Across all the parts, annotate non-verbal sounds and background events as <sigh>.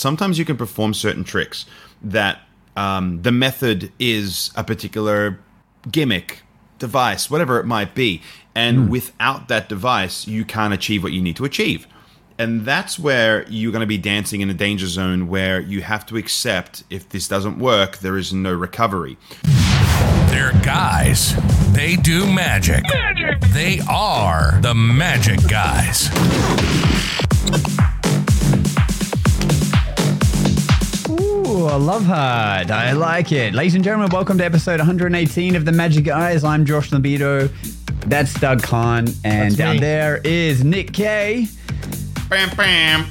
sometimes you can perform certain tricks that um, the method is a particular gimmick, device, whatever it might be. And without that device, you can't achieve what you need to achieve. And that's where you're going to be dancing in a danger zone where you have to accept if this doesn't work, there is no recovery. They're guys. They do magic. magic. They are the magic guys. Ooh, I love her. I like it. Ladies and gentlemen, welcome to episode 118 of The Magic Guys. I'm Josh Norbido. That's Doug Conn. And That's down me. there is Nick Kay. Bam, bam.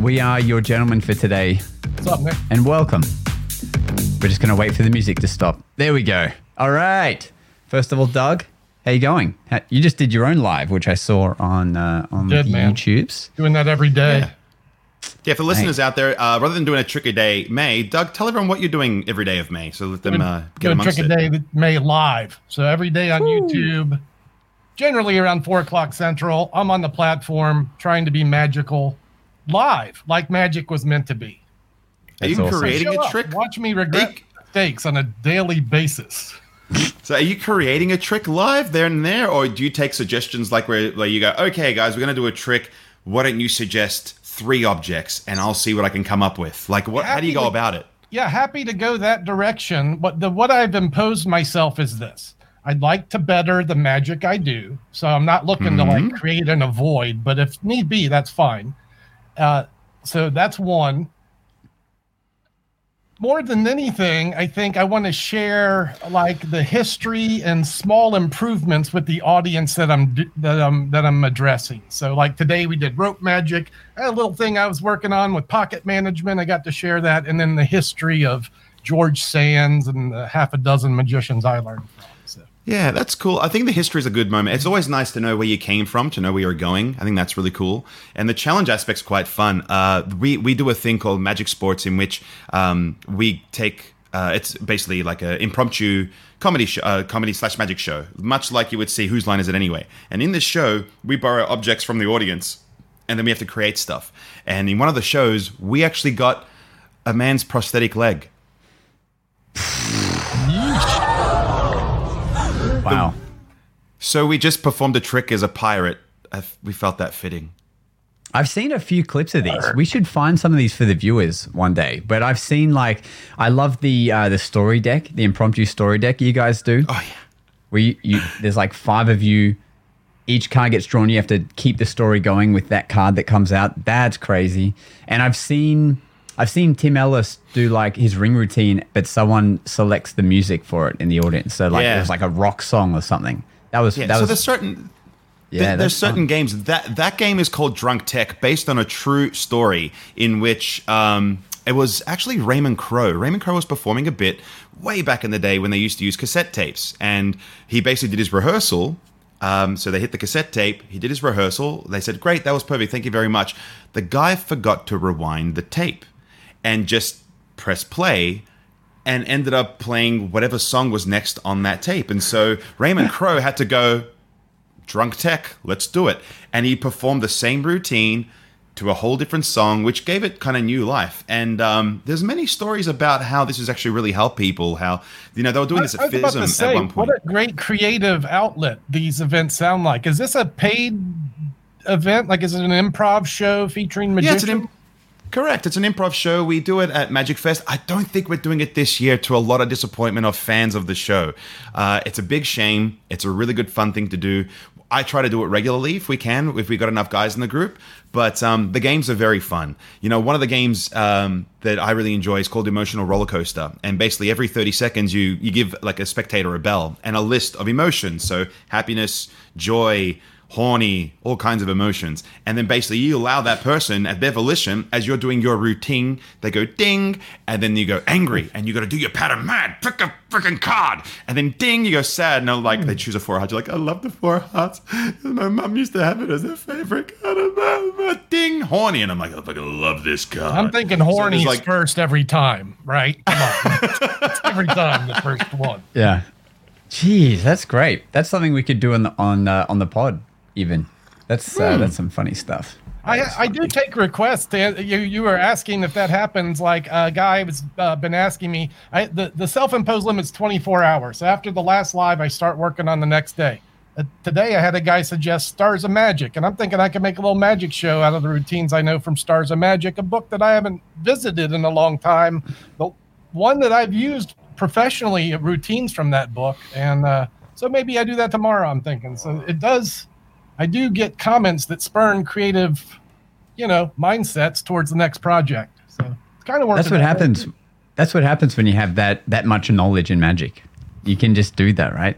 We are your gentlemen for today. What's up, Nick? And welcome. We're just going to wait for the music to stop. There we go. All right. First of all, Doug, how you going? Ha- You just did your own live, which I saw on uh, on Did, the man. YouTubes. Doing that every day. Yeah. Yeah, for listeners out there, uh, rather than doing a trick a day May, Doug, tell everyone what you're doing every day of May, so let them Doing, uh, get doing amongst Trick a Day that May live. So every day on YouTube, generally around four o'clock central, I'm on the platform trying to be magical live, like magic was meant to be. Are you That's awesome. creating Show a up, trick? Watch me regret Hey. mistakes on a daily basis. So, are you creating a trick live there and there, or do you take suggestions like where, where you go, okay, guys, we're going to do a trick. Why don't you suggest three objects, and I'll see what I can come up with? Like, what? How do you go Happy- about it? yeah, happy to go that direction. But the what I've imposed myself is this. I'd like to better the magic I do. So I'm not looking to like create and avoid, but if need be, that's fine. Uh, so that's one. More than anything, I think I want to share like the history and small improvements with the audience that I'm that I'm that I'm addressing. So like today we did rope magic. A little thing I was working on with pocket management. I got to share that, and then the history of George Sands and the half a dozen magicians I learned from. Yeah, that's cool. I think the history is a good moment. It's always nice to know where you came from, to know where you're going. I think that's really cool. And the challenge aspect's quite fun. Uh, we we do a thing called Magic Sports, in which um, we take. Uh, it's basically like an impromptu comedy show, uh, comedy slash magic show, much like you would see Whose Line Is It Anyway? And in this show, we borrow objects from the audience, and then we have to create stuff. And in one of the shows, we actually got a man's prosthetic leg. Wow. So we just performed a trick as a pirate. I f- we felt that fitting. I've seen a few clips of these. We should find some of these for the viewers one day. But I've seen like I love the uh, the story deck, the impromptu story deck you guys do. Oh yeah. Where you, you there's like five of you. Each card gets drawn. You have to keep the story going with that card that comes out. That's crazy. And I've seen I've seen Tim Ellis do like his ring routine, but someone selects the music for it in the audience. So like Yeah. there's like a rock song or something. That was Yeah, that so was there's certain yeah. there- there's that's fun. certain games that that game is called Drunk Tech, based on a true story in which um, it was actually Raymond Crowe. Raymond Crowe was performing a bit way back in the day when they used to use cassette tapes, and he basically did his rehearsal. Um, so they hit the cassette tape. He did his rehearsal. They said, "Great, that was perfect. Thank you very much." The guy forgot to rewind the tape and just press play and ended up playing whatever song was next on that tape. And so Raymond <laughs> Crowe had to go, drunk tech, let's do it. And he performed the same routine to a whole different song, which gave it kind of new life. And um, there's many stories about how this has actually really helped people. How you know they were doing this at FISM say, at one point. what a great creative outlet these events sound like. Is this a paid event? Like, is it an improv show featuring Yeah, magicians? imp- correct. It's an improv show. We do it at Magic Fest. I don't think we're doing it this year to a lot of disappointment of fans of the show. Uh, it's a big shame. It's a really good fun thing to do. I try to do it regularly if we can, if we got enough guys in the group. But um, the games are very fun. You know, one of the games um, that I really enjoy is called Emotional Roller Coaster, and basically every thirty seconds you you give like a spectator a bell and a list of emotions. So happiness, joy, horny, all kinds of emotions. And then basically you allow that person at their volition, as you're doing your routine, they go ding, and then you go angry, and you got to do your pattern mad, pick a freaking card. And then ding, you go sad. And they're like, they choose a four hearts. You're like, I love the four hearts. My mom used to have it as a favorite card. Ding, horny. And I'm like, I fucking love this card. I'm thinking So horny there's, like, first every time, right? Come on. every time the first one. Yeah. Jeez, that's great. That's something we could do on the on uh, on the pod even. That's uh, that's some funny stuff. I, I do take requests. You you were asking if that happens. Like a guy has uh, been asking me. I, the the self imposed limit is 24 hours. After the last live, I start working on the next day. Uh, today, I had a guy suggest Stars of Magic, and I'm thinking I can make a little magic show out of the routines I know from Stars of Magic, a book that I haven't visited in a long time. but one that I've used professionally, routines from that book, and uh, so maybe I do that tomorrow. I'm thinking. So it does. I do get comments that spurn creative, you know, mindsets towards the next project. So it's kind of working. That's what that way. happens. That's what happens when you have that that much knowledge in magic. You can just do that, right?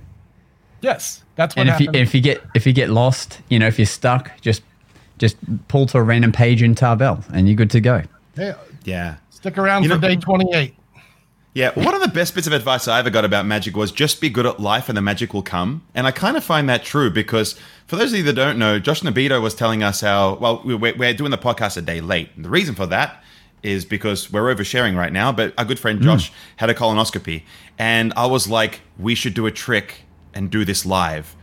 Yes, that's what And if you if you get if you get lost, you know, if you're stuck, just just pull to a random page in Tarbell, and you're good to go. yeah, Yeah. stick around You for know- day 28. Yeah, one of the best bits of advice I ever got about magic was just be good at life and the magic will come. And I kind of find that true because for those of you that don't know, Josh Norbido was telling us how, well, we- we're, we're doing the podcast a day late. And the reason for that is because we're oversharing right now, but our good friend hmm. Josh had a colonoscopy. And I was like, we should do a trick and do this live.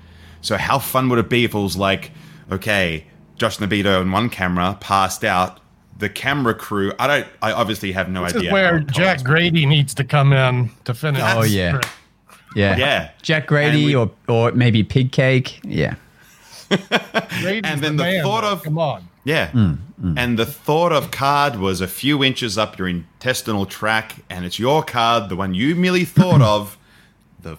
So how fun would it be if it was like, okay, Josh Norbido on one camera passed out, the camera crew, I don't, I obviously have no This idea. is where Jack colonoscopy- Grady needs to come in to finish. Oh, yeah. script. Yeah, Yeah. Jack Grady we- or or maybe Pig Cake. Yeah, <laughs> And then the man, thought of- come on. Yeah. Mm, mm. And the thought of card was a few inches up your intestinal tract, and it's your card, the one you merely thought <laughs> of. The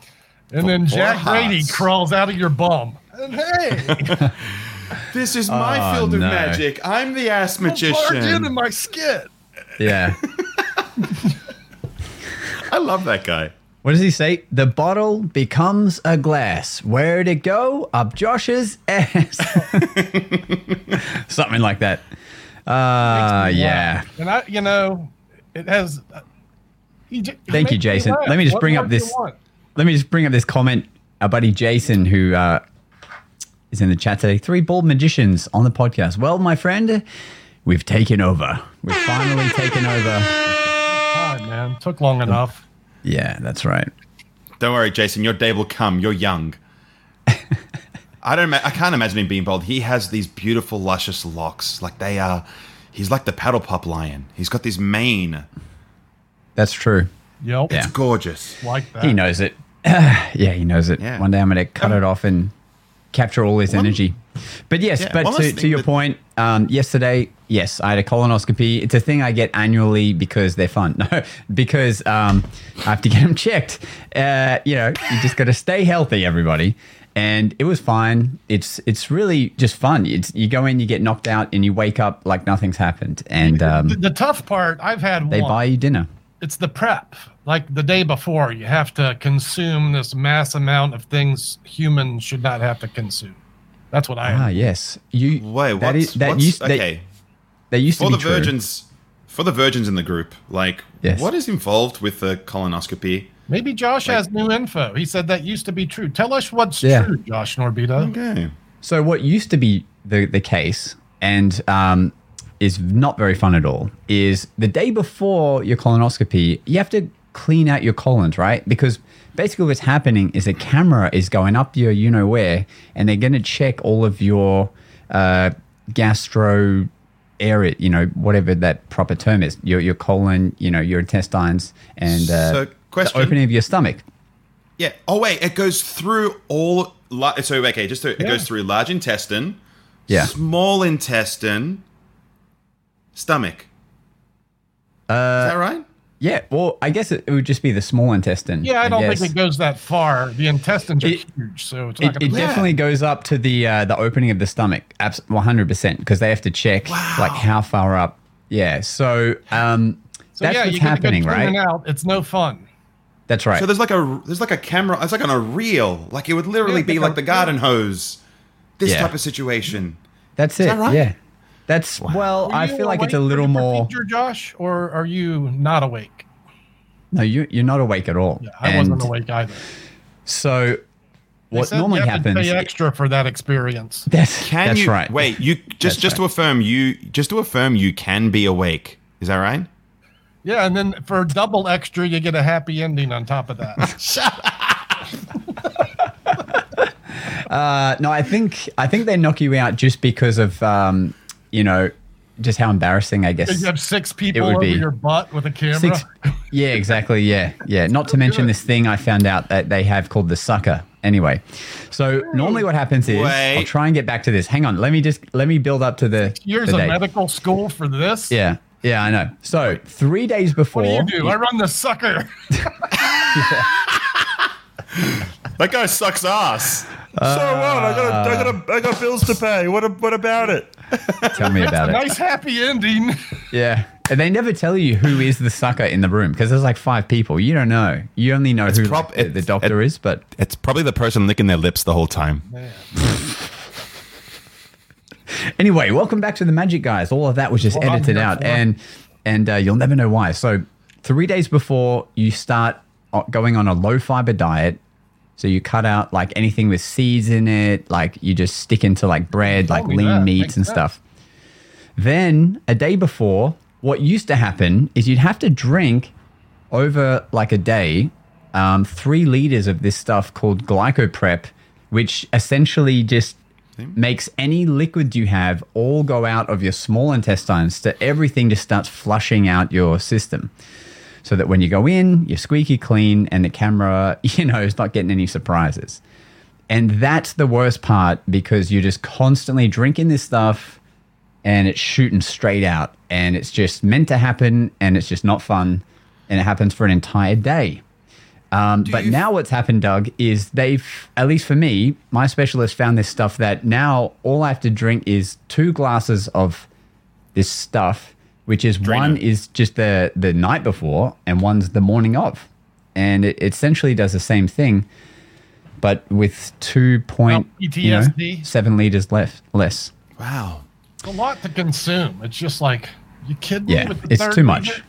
And then Four Jack Grady crawls out of your bum. And hey, <laughs> This is my Oh, field of no. magic. I'm the ass barge in magician. in my skit. yeah. I love that guy. What does he say? The bottle becomes a glass. Where'd it go? Up Josh's ass. <laughs> Something like that. Uh, yeah. And I, you know, it has. Uh, he, j- he Thank you, makes me Jason. Let me just What bring up this- Let me just bring up this comment. Our buddy Jason, who uh, is in the chat today. Three bald magicians on the podcast. Well, my friend, we've taken over. We've finally taken over. God, man, took long enough. Yeah, that's right. Don't worry, Jason. Your day will come. You're young. <laughs> I don't. I can't imagine him being bald. He has these beautiful, luscious locks. Like they are. He's like the paddle pop lion. He's got this mane. That's true. Yep, Yeah. It's gorgeous. like that. He knows it. <clears throat> yeah, he knows it. Yeah. One day I'm going to cut it off and capture all this energy. But yes, Yeah, but to, to your that- point, um, yesterday, yes, I had a colonoscopy. It's a thing I get annually because they're fun. <laughs> No, because um, I have to get them checked. Uh, you know, you just got to stay healthy, everybody. And it was fine. It's it's really just fun. It's you go in, you get knocked out, and you wake up like nothing's happened. And the, um, the tough part, I've had they one. buy you dinner. It's the prep. Like the day before, you have to consume this mass amount of things humans should not have to consume. That's what I. Ah, yes. You Wait, that what's, that what's used that- okay? That used to for be the true. virgins for the virgins in the group like Yes. what is involved with the colonoscopy Maybe Josh has new info. He said that used to be true. Tell us what's Yeah. true, Josh Norbido. okay So what used to be the the case and um, is not very fun at all is the day before your colonoscopy, you have to clean out your colons, right? Because basically what's happening is a camera is going up your you know where, and they're going to check all of your uh, gastro area, you know, whatever that proper term is, your your colon, you know, your intestines, and uh, So, question. the opening of your stomach. yeah oh wait it goes through all so okay just so it Yeah. goes through large intestine Yeah. small intestine stomach uh, is that right Yeah, well, I guess it, it would just be the small intestine. Yeah, I don't guess. think it goes that far. The intestines are It- huge, so it's not It, going it to. definitely goes up to the uh, the opening of the stomach, abs- 100%, because they have to check like how far up. Yeah, so um, So that's yeah, what's you get happening, to go cleaning right? out. It's no fun. That's right. so there's like a there's like a camera it's like on a reel like it would literally Yeah, be like like the garden hose this Yeah. type of situation that's it. that right? Yeah, that's well. I you feel like it's a awake for little the more. procedure, Josh, or are you not awake? No, you you're not awake at all. Yeah, I and wasn't awake either. So They what said normally you have to happens? Pay extra for that experience. That's can that's you right. wait you just That's just to affirm you just to affirm you can be awake is that right Yeah, and then for double extra, you get a happy ending on top of that. <laughs> Uh, no, I think I think they knock you out just because of um, you know, just how embarrassing I guess. You have six people would over be. your butt with a camera. Six, <laughs> yeah, exactly. Yeah, yeah. Not to mention this thing I found out that they have called the sucker. Anyway, so normally what happens is Wait. I'll try and get back to this. Hang on, let me just let me build up to the Years the of medical school for this. Yeah, yeah, I know. So three days before, What do you do? I run the sucker. <laughs> <laughs> That guy sucks ass. so what? I got I got I got bills to pay. What what about it? tell me about it. nice happy ending. Yeah, and they never tell you who is the sucker in the room because there's like five people. You don't know. You only know who prob- the, the doctor it- is, but It's probably the person licking their lips the whole time. <laughs> Anyway, welcome back to the Magic Guys. All of that was just What I'm edited out, for. and and uh, you'll never know why. So, three days before you start uh, going on a low fiber diet, so you cut out like anything with seeds in it, like you just stick into like bread, like lean that. meats and stuff. Then a day before, what used to happen is you'd have to drink over like a day um, three liters of this stuff called glycoprep, which essentially just makes any liquid you have all go out of your small intestines so everything just starts flushing out your system so that when you go in you're squeaky clean and the camera <laughs> you know is not getting any surprises. And that's the worst part because you're just constantly drinking this stuff and it's shooting straight out and it's just meant to happen and it's just not fun and it happens for an entire day. Um, but now what's happened doug is they've at least for me my specialist found this stuff that now all i have to drink is two glasses of this stuff which is one is just the the night before and one's the morning of and it essentially does the same thing but with 2 point Well, you know, 7 liters left less Wow. It's a lot to consume. It's just like you kidding me Yeah, with the it's third too much. liter?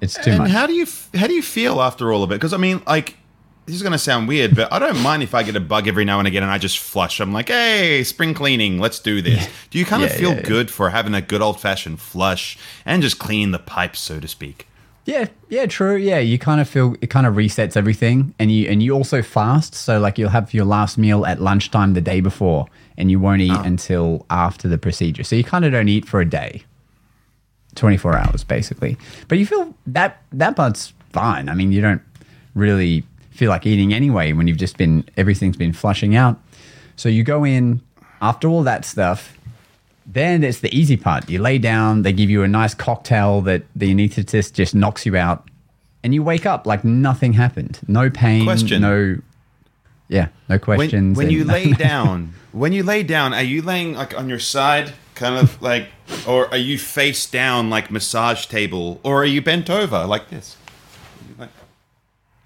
It's too and much. how do you how do you feel after all of it? Because I mean, like, this is gonna sound weird, but I don't mind if I get a bug every now and again and I just flush. I'm like, hey, spring cleaning, let's do this. Do you kind of feel yeah, yeah. good for having a good old fashioned flush and just clean the pipes, so to speak? yeah, yeah, true. Yeah, you kind of feel it kind of resets everything, and you and you also fast. So like you'll have your last meal at lunchtime the day before, and you won't eat Ah. until after the procedure. So you kind of don't eat for a day, twenty four hours basically. But you feel that that part's fine. I mean, you don't really feel like eating anyway when you've just been everything's been flushing out. So you go in after all that stuff. Then it's the easy part. You lay down, they give you a nice cocktail that the anesthetist just knocks you out, and you wake up like nothing happened. No pain, Question. no. Yeah, no questions. when you and- lay down, <laughs> when you lay down, are you laying like on your side, kind of like, or are you face down like massage table, or are you bent over like this?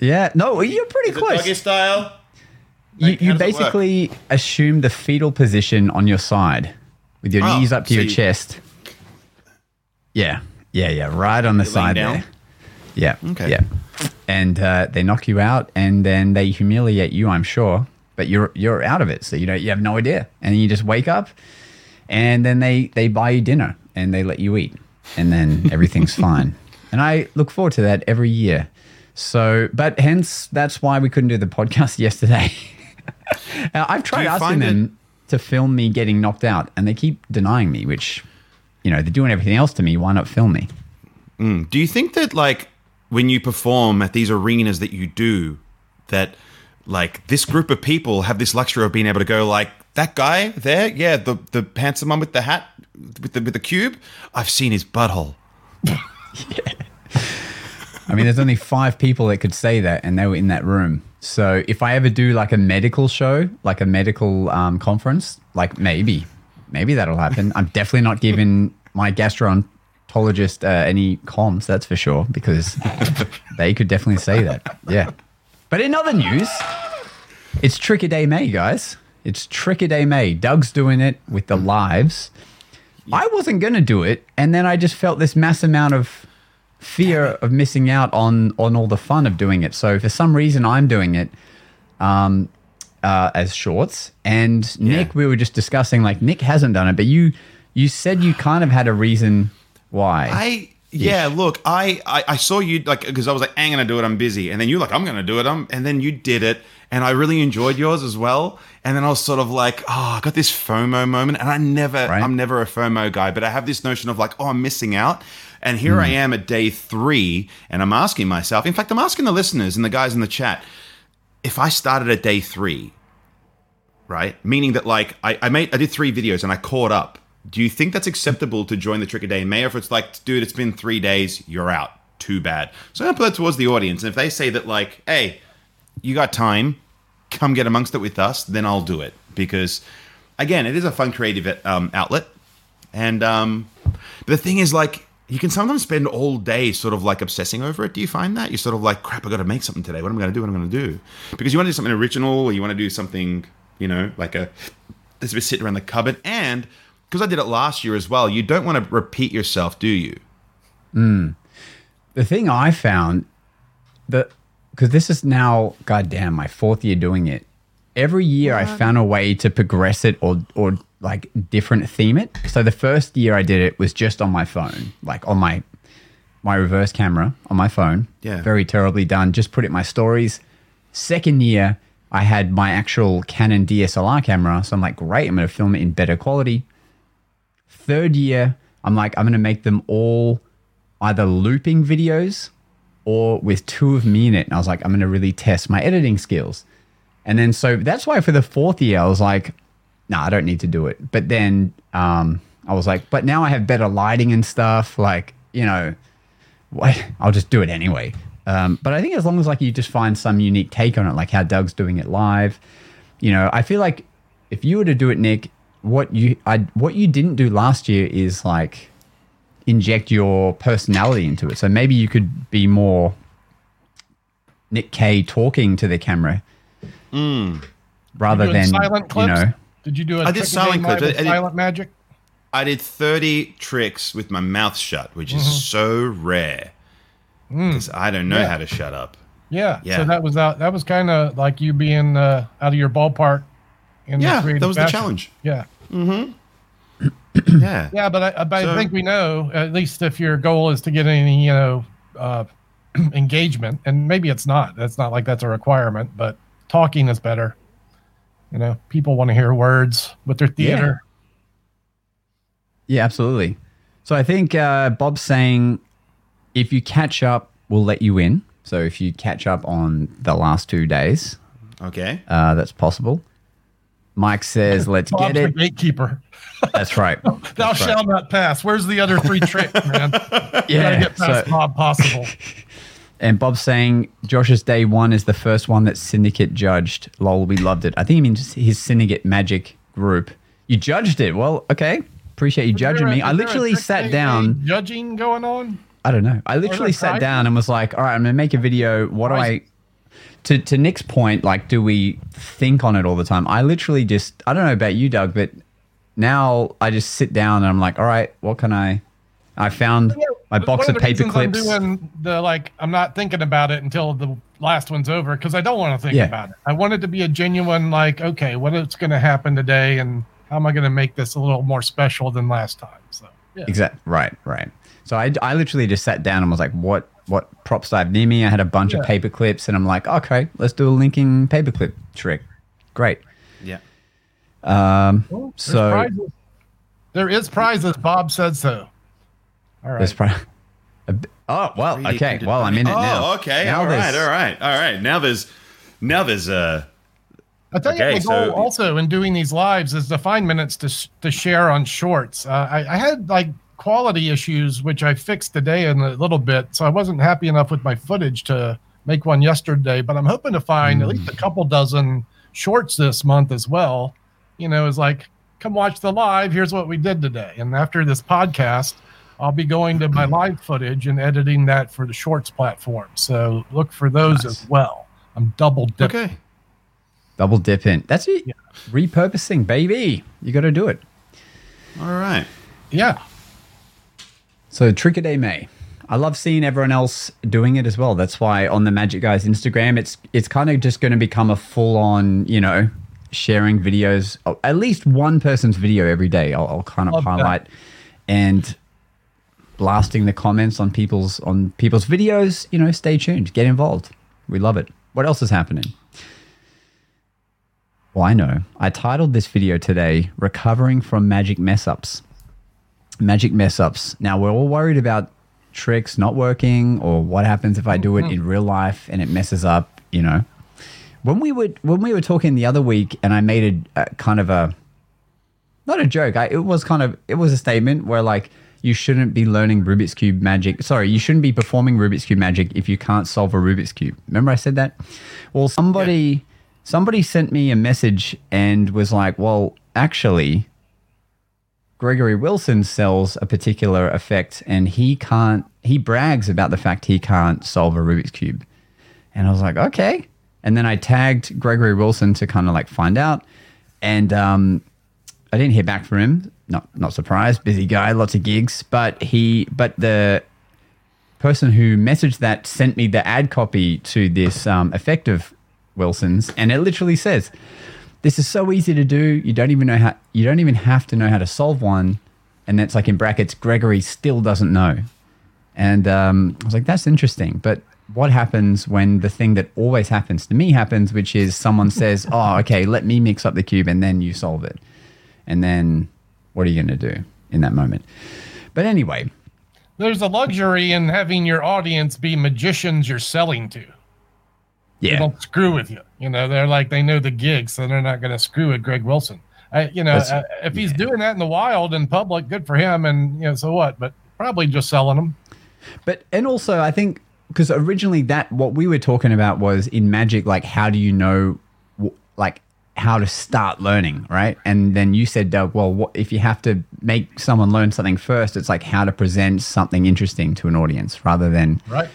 Yeah, no, you're pretty is it close. doggy style? you Like, how you does it work? basically assume the fetal position on your side with your Oh, knees up to so your you- chest. Yeah, yeah, yeah, right on the side down? there. Yeah, Okay. yeah. And uh, they knock you out, and then they humiliate you. I'm sure, but you're you're out of it, so you know you have no idea, and you just wake up, and then they they buy you dinner and they let you eat, and then everything's <laughs> fine. And I look forward to that every year. So, but hence that's why we couldn't do the podcast <laughs> yesterday. Uh, I've tried asking them to film me getting knocked out, and they keep denying me. Which, you know, they're doing everything else to me. Why not film me? Do you think that like when you perform at these arenas that you do, that like this group of people have this luxury of being able to go like that guy there, yeah, the the handsome one with the hat with the with the cube, I've seen his butthole. <laughs> <laughs> I mean, there's only five people that could say that, and they were in that room. So if I ever do like a medical show, like a medical um, conference, like maybe, maybe that'll happen. I'm definitely not giving my gastroenterologist uh, any comms, that's for sure, because they could definitely say that. Yeah. But in other news, it's Trick a Day May, guys. It's Trick a Day May. Doug's doing it with the lives. I wasn't going to do it. And then I just felt this mass amount of fear of missing out on on all the fun of doing it. So for some reason, I'm doing it um, uh, as shorts. And Nick, we were just discussing like Nick hasn't done it, but you you said you kind of had a reason why. I yeah, look, I, I I saw you like because I was like, I'm gonna do it, I'm busy, and then you're like, I'm gonna do it, I'm, and then you did it, and I really enjoyed yours as well. And then I was sort of like, oh, I got this FOMO moment, and I never, Right. I'm never a FOMO guy, but I have this notion of like, oh, I'm missing out. And here I am at day three, and I'm asking myself, in fact, I'm asking the listeners and the guys in the chat, if I started at day three, right? Meaning that like I, I made I did three videos and I caught up. Do you think that's acceptable to join the Trick a Day in May? Or if it's like, dude, it's been three days, you're out. Too bad. So I'm gonna put that towards the audience. And if they say that like, hey, you got time, come get amongst it with us, then I'll do it. Because again, it is a fun creative um, outlet. And um, the thing is, like, you can sometimes spend all day sort of like obsessing over it. Do you find that? You're sort of like, crap, I got to make something today. What am I going to do? What am I going to do? Because you want to do something original or you want to do something, you know, like a, this bit sitting around the cupboard. And because I did it last year as well, you don't want to repeat yourself, do you? Hmm. The thing I found that because this is now, goddamn, my fourth year doing it. Every year I found a way to progress it or or like different theme it. So the first year I did it was just on my phone, like on my my reverse camera on my phone. Yeah. Very terribly done. Just put it in my stories. Second year, I had my actual Canon DSLR camera. So I'm like, great, I'm going to film it in better quality. Third year, I'm like, I'm going to make them all either looping videos or with two of me in it. And I was like, I'm going to really test my editing skills. And then so that's why for the fourth year, I was like, no, I don't need to do it. But then um, I was like, but now I have better lighting and stuff. Like, you know, <laughs> I'll just do it anyway. Um, but I think as long as like you just find some unique take on it, like how Doug's doing it live, you know, I feel like if you were to do it, Nick, what you I what you didn't do last year is like inject your personality into it. So maybe you could be more Nick Kay talking to the camera rather than silent clips. you know. Did you do a I did silent clips. with I- I did- silent magic? I did 30 tricks with my mouth shut, which is so rare. Because I don't know Yeah. how to shut up. Yeah. Yeah. So that was out. That was kind of like you being uh, out of your ballpark. In Yeah, creative that was the challenge. Yeah. Mm-hmm. <coughs> Yeah. Yeah, but I, but So- I think we know at least if your goal is to get any you know uh, <clears throat> engagement, and maybe it's not. That's not like that's a requirement, but talking is better. You know, people want to hear words with their theater. Yeah, absolutely. So I think uh, Bob's saying if you catch up, we'll let you in. So if you catch up on the last two days, Okay. uh, that's possible. Mike says, <laughs> "Let's Bob's get it." gatekeeper. <laughs> That's right. <laughs> Thou That's right. shalt not pass. Where's the other three tricks, man? You gotta Yeah. get past So, Bob possible. And Bob's saying Josh's day one is the first one that Syndicate judged. Lol, we loved it. I think he means his Syndicate Magic group. You judged it. Well, okay. Appreciate you judging Is me. a- I a literally sat down. Judging going on. I don't know. I literally sat down and was like, all right, I'm going to make a video. What do I. To, to Nick's point, like, do we think on it all the time? I literally just, I don't know about you, Doug, but now I just sit down and I'm like, all right, what can I. I found my box One of the paper reasons clips. I'm doing the like, I'm not thinking about it until the last one's over because I don't want to think Yeah. about it. I want it to be a genuine, like, okay, what is going to happen today, and how am I going to make this a little more special than last time? So, yeah. Exact. Right. Right. So I, I literally just sat down and was like, what what props do I have near me? I had a bunch of Yeah. paper clips, and I'm like, okay, let's do a linking paperclip trick. Great. Yeah. Um, Well, so prizes. there is prizes. Bob said so. All right. there's probably. Oh well, okay. Well, I'm in it oh, now. okay. Now all right, all right, all right. Now there's, now there's, uh, I tell Okay, you, the goal so- also in doing these lives is to find minutes to s- to share on shorts. Uh, I, I had like quality issues, which I fixed today in a little bit, so I wasn't happy enough with my footage to make one yesterday. But I'm hoping to find at least a couple dozen shorts this month as well. You know, is like, come watch the live. Here's what we did today. And after this podcast, I'll be going to my live footage and editing that for the shorts platform. So look for those as well. I'm double dipping. okay. Double dipping. That's it. Repurposing, baby. You got to do it. All right. Yeah. So Trick a Day May. I love seeing everyone else doing it as well. That's why on the Magic Guys Instagram, it's it's kind of just going to become a full on, you know, sharing videos. At least one person's video every day. I'll, I'll kind of Love that. highlight and blasting the comments on people's on people's videos. You know, stay tuned, get involved. We love it. What else is happening? Well, I know. I titled this video today Recovering from Magic Mess Ups. Magic Mess Ups. Now, we're all worried about tricks not working or what happens if I do it mm-hmm. in real life and it messes up, you know. When we were when we were talking the other week and I made a, a kind of a not a joke, I, it was kind of it was a statement where like you shouldn't be learning Rubik's cube magic. Sorry, you shouldn't be performing Rubik's cube magic if you can't solve a Rubik's cube. Remember I said that? Well, somebody somebody sent me a message and was like, "Well, actually, Gregory Wilson sells a particular effect and he can't he brags about the fact he can't solve a Rubik's cube." And I was like, "Okay." And then I tagged Gregory Wilson to kind of like find out and um I didn't hear back from him. Not not surprised, busy guy, lots of gigs, but he but the person who messaged that sent me the ad copy to this um, effective Wilson's, and it literally says, "This is so easy to do. You don't even know how. You don't even have to know how to solve one." And that's like in brackets. Gregory still doesn't know, and um, I was like, "That's interesting." But what happens when the thing that always happens to me happens, which is someone says, "Oh, okay, let me mix up the cube, and then you solve it," and then what are you going to do in that moment? But anyway, There's a luxury in having your audience be magicians you're selling to. They yeah, don't screw with you. You know, they're like they know the gig, so they're not going to screw with Greg Wilson. I, you know, if he's doing that in the wild in public, good for him. And you know, so what? But probably just selling them. But and also I think because originally that what we were talking about was in magic like how do you know like how to start learning right and then you said Doug well what if you have to make someone learn something first it's like how to present something interesting to an audience rather than Right.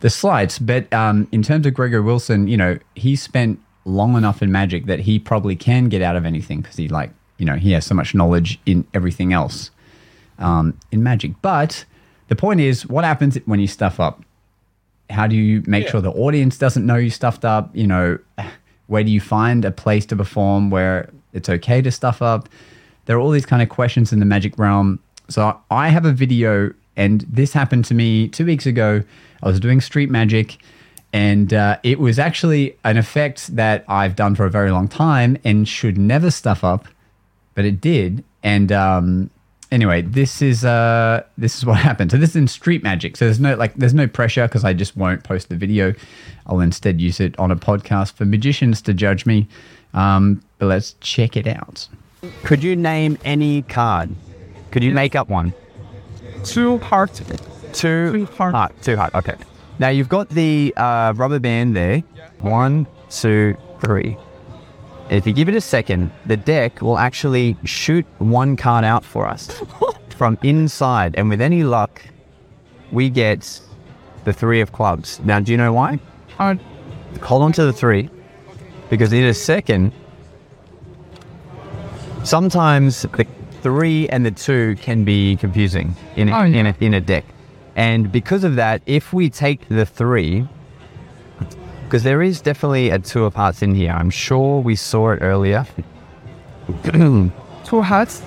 the slides but um, in terms of Gregory Wilson you know he spent long enough in magic that he probably can get out of anything because he like you know he has so much knowledge in everything else um, in magic. But the point is, what happens when you stuff up? How do you make Yeah. sure the audience doesn't know you stuffed up? You know, where do you find a place to perform where it's okay to stuff up? There are all these kind of questions in the magic realm. So I have a video, and this happened to me two weeks ago. I was doing street magic, and uh, it was actually an effect that I've done for a very long time and should never stuff up but it did. And um, anyway, this is uh, this is what <laughs> happened. So this is in Street Magic. So there's no like there's no pressure because I just won't post the video. I'll instead use it on a podcast for magicians to judge me. Um, but let's check it out. Could you name any card? Could you make up one? Two hearts. Two heart. heart. Two heart. Okay. Now you've got the uh, rubber band there. One, two, three. If you give it a second, the deck will actually shoot one card out for us <laughs> from inside, and with any luck, we get the three of clubs. Now, do you know why? Heart. hold on to the three because in a second sometimes the three and the two can be confusing in a, Oh, yeah. in, a, in a deck and because of that if we take the three because there is definitely a two of hearts in here. I'm sure we saw it earlier. Two hearts.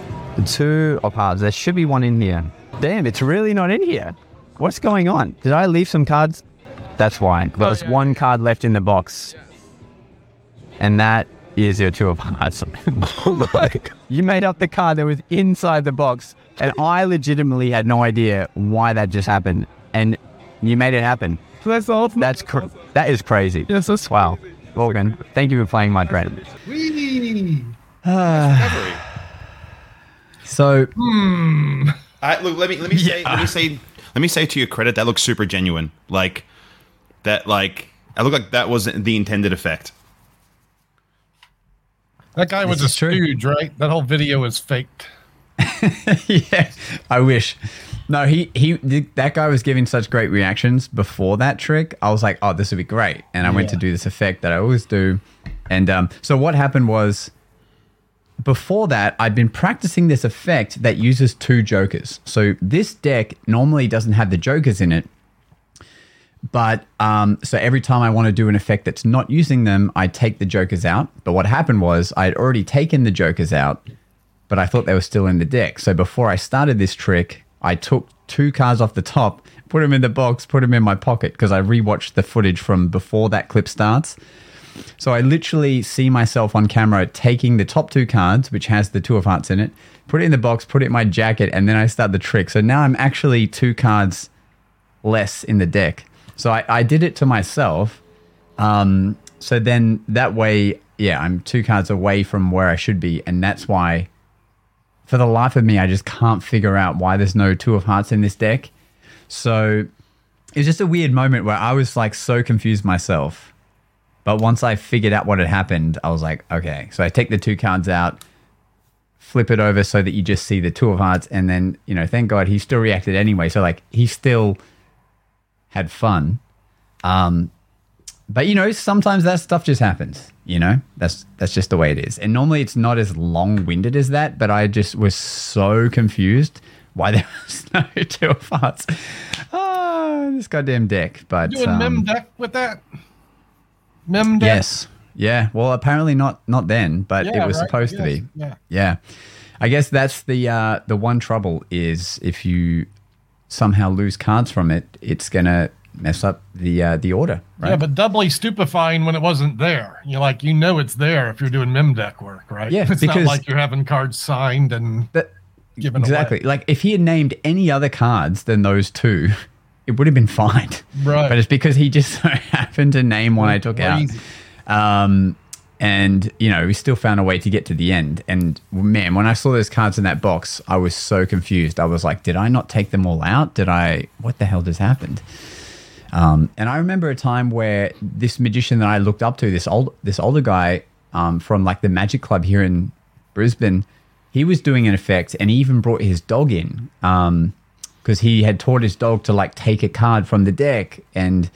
two of hearts. There should be one in here. Damn it's really not in here. What's going on? Did i leave some cards? That's why. There's one card left in the box. And that is your two of hearts. <laughs> you made up the card that was inside the box, and I legitimately had no idea why that just happened, and you made it happen. That's all. That's cr- that is crazy. Yes, that's Wow, Morgan, thank you for playing my dread. Whee! So hmm. I, look, let me let me say let me say let me say to your credit that looks super genuine. Like that, like I look like that wasn't the intended effect. That guy was a is true. stooge, right? That whole video is faked. <laughs> yeah, I wish. No, he he th- that guy was giving such great reactions before that trick. I was like, oh, this would be great, and I went to do this effect that I always do. And um, so what happened was, before that, I'd been practicing this effect that uses two jokers. So this deck normally doesn't have the jokers in it, but um, so every time I want to do an effect that's not using them, I take the jokers out. But what happened was I had already taken the jokers out, but I thought they were still in the deck. So before I started this trick, I took two cards off the top, put them in the box, put them in my pocket because I rewatched the footage from before that clip starts. So I literally see myself on camera taking the top two cards, which has the two of hearts in it, put it in the box, put it in my jacket, and then I start the trick. So now I'm actually two cards less in the deck. So I, I did it to myself. Um, so then that way, yeah, I'm two cards away from where I should be, and that's why, for the life of me, I just can't figure out why there's no two of hearts in this deck. So it's just a weird moment where I was like so confused myself. But once I figured out what had happened, I was like, okay. So I take the two cards out, flip it over so that you just see the two of hearts, and then you know, thank God he still reacted anyway. So like he still had fun. Um, but you know, sometimes that stuff just happens. You know, that's that's just the way it is. And normally it's not as long winded as that. But I just was so confused why there <laughs> was no <laughs> two of hearts. Oh, this goddamn deck. But Doing um, mem deck with that. Mem deck. yes, yeah. Well, apparently not not then, but Yeah, it was right? supposed to be. Yeah. Yeah. I guess that's the uh, the one trouble is if you somehow lose cards from it, it's gonna mess up the uh, the order, right? Yeah, but doubly stupefying when it wasn't there. You like you know it's there if you're doing mem deck work, right? Yeah, <laughs> it's because- not like you're having cards signed and That- given exactly. away. Like if he had named any other cards than those two, <laughs> it would have been fine. Right. But it's because he just <laughs> so happened to name one I took Crazy. out. Um, and you know, we still found a way to get to the end. And man, when I saw those cards in that box, I was so confused. I was like, did I not take them all out? Did I? What the hell just happened? Um, and I remember a time where this magician that I looked up to, this old, this older guy um, from like the Magic Club here in Brisbane, he was doing an effect, and he even brought his dog in because he had taught his dog to like take a card from the deck, and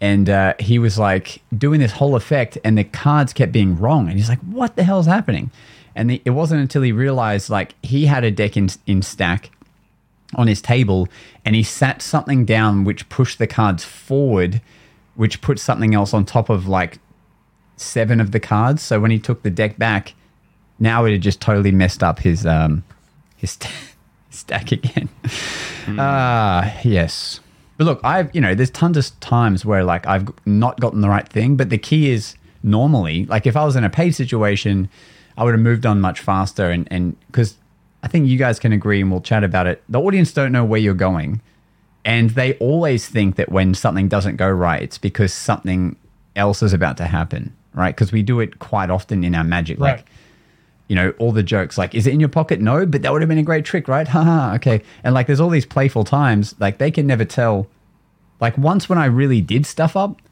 and uh, he was like doing this whole effect, and the cards kept being wrong, and he's like, "What the hell's happening?" And the, it wasn't until he realized like he had a deck in in stack on his table and he sat something down which pushed the cards forward which put something else on top of like seven of the cards. So when he took the deck back now it had just totally messed up his um his st- <laughs> stack again. Ah yes. But look i've you know there's tons of times where like i've not gotten the right thing but the key is normally like if i was in a paid situation i would have moved on much faster and and because I think you guys can agree and we'll chat about it. The audience don't know where you're going. And they always think that when something doesn't go right, it's because something else is about to happen, right? Because we do it quite often in our magic. Right. Like, you know, all the jokes like, is it in your pocket? No, but that would have been a great trick, right? Haha, okay. And like, there's all these playful times, like, they can never tell. Like, once when I really did stuff up,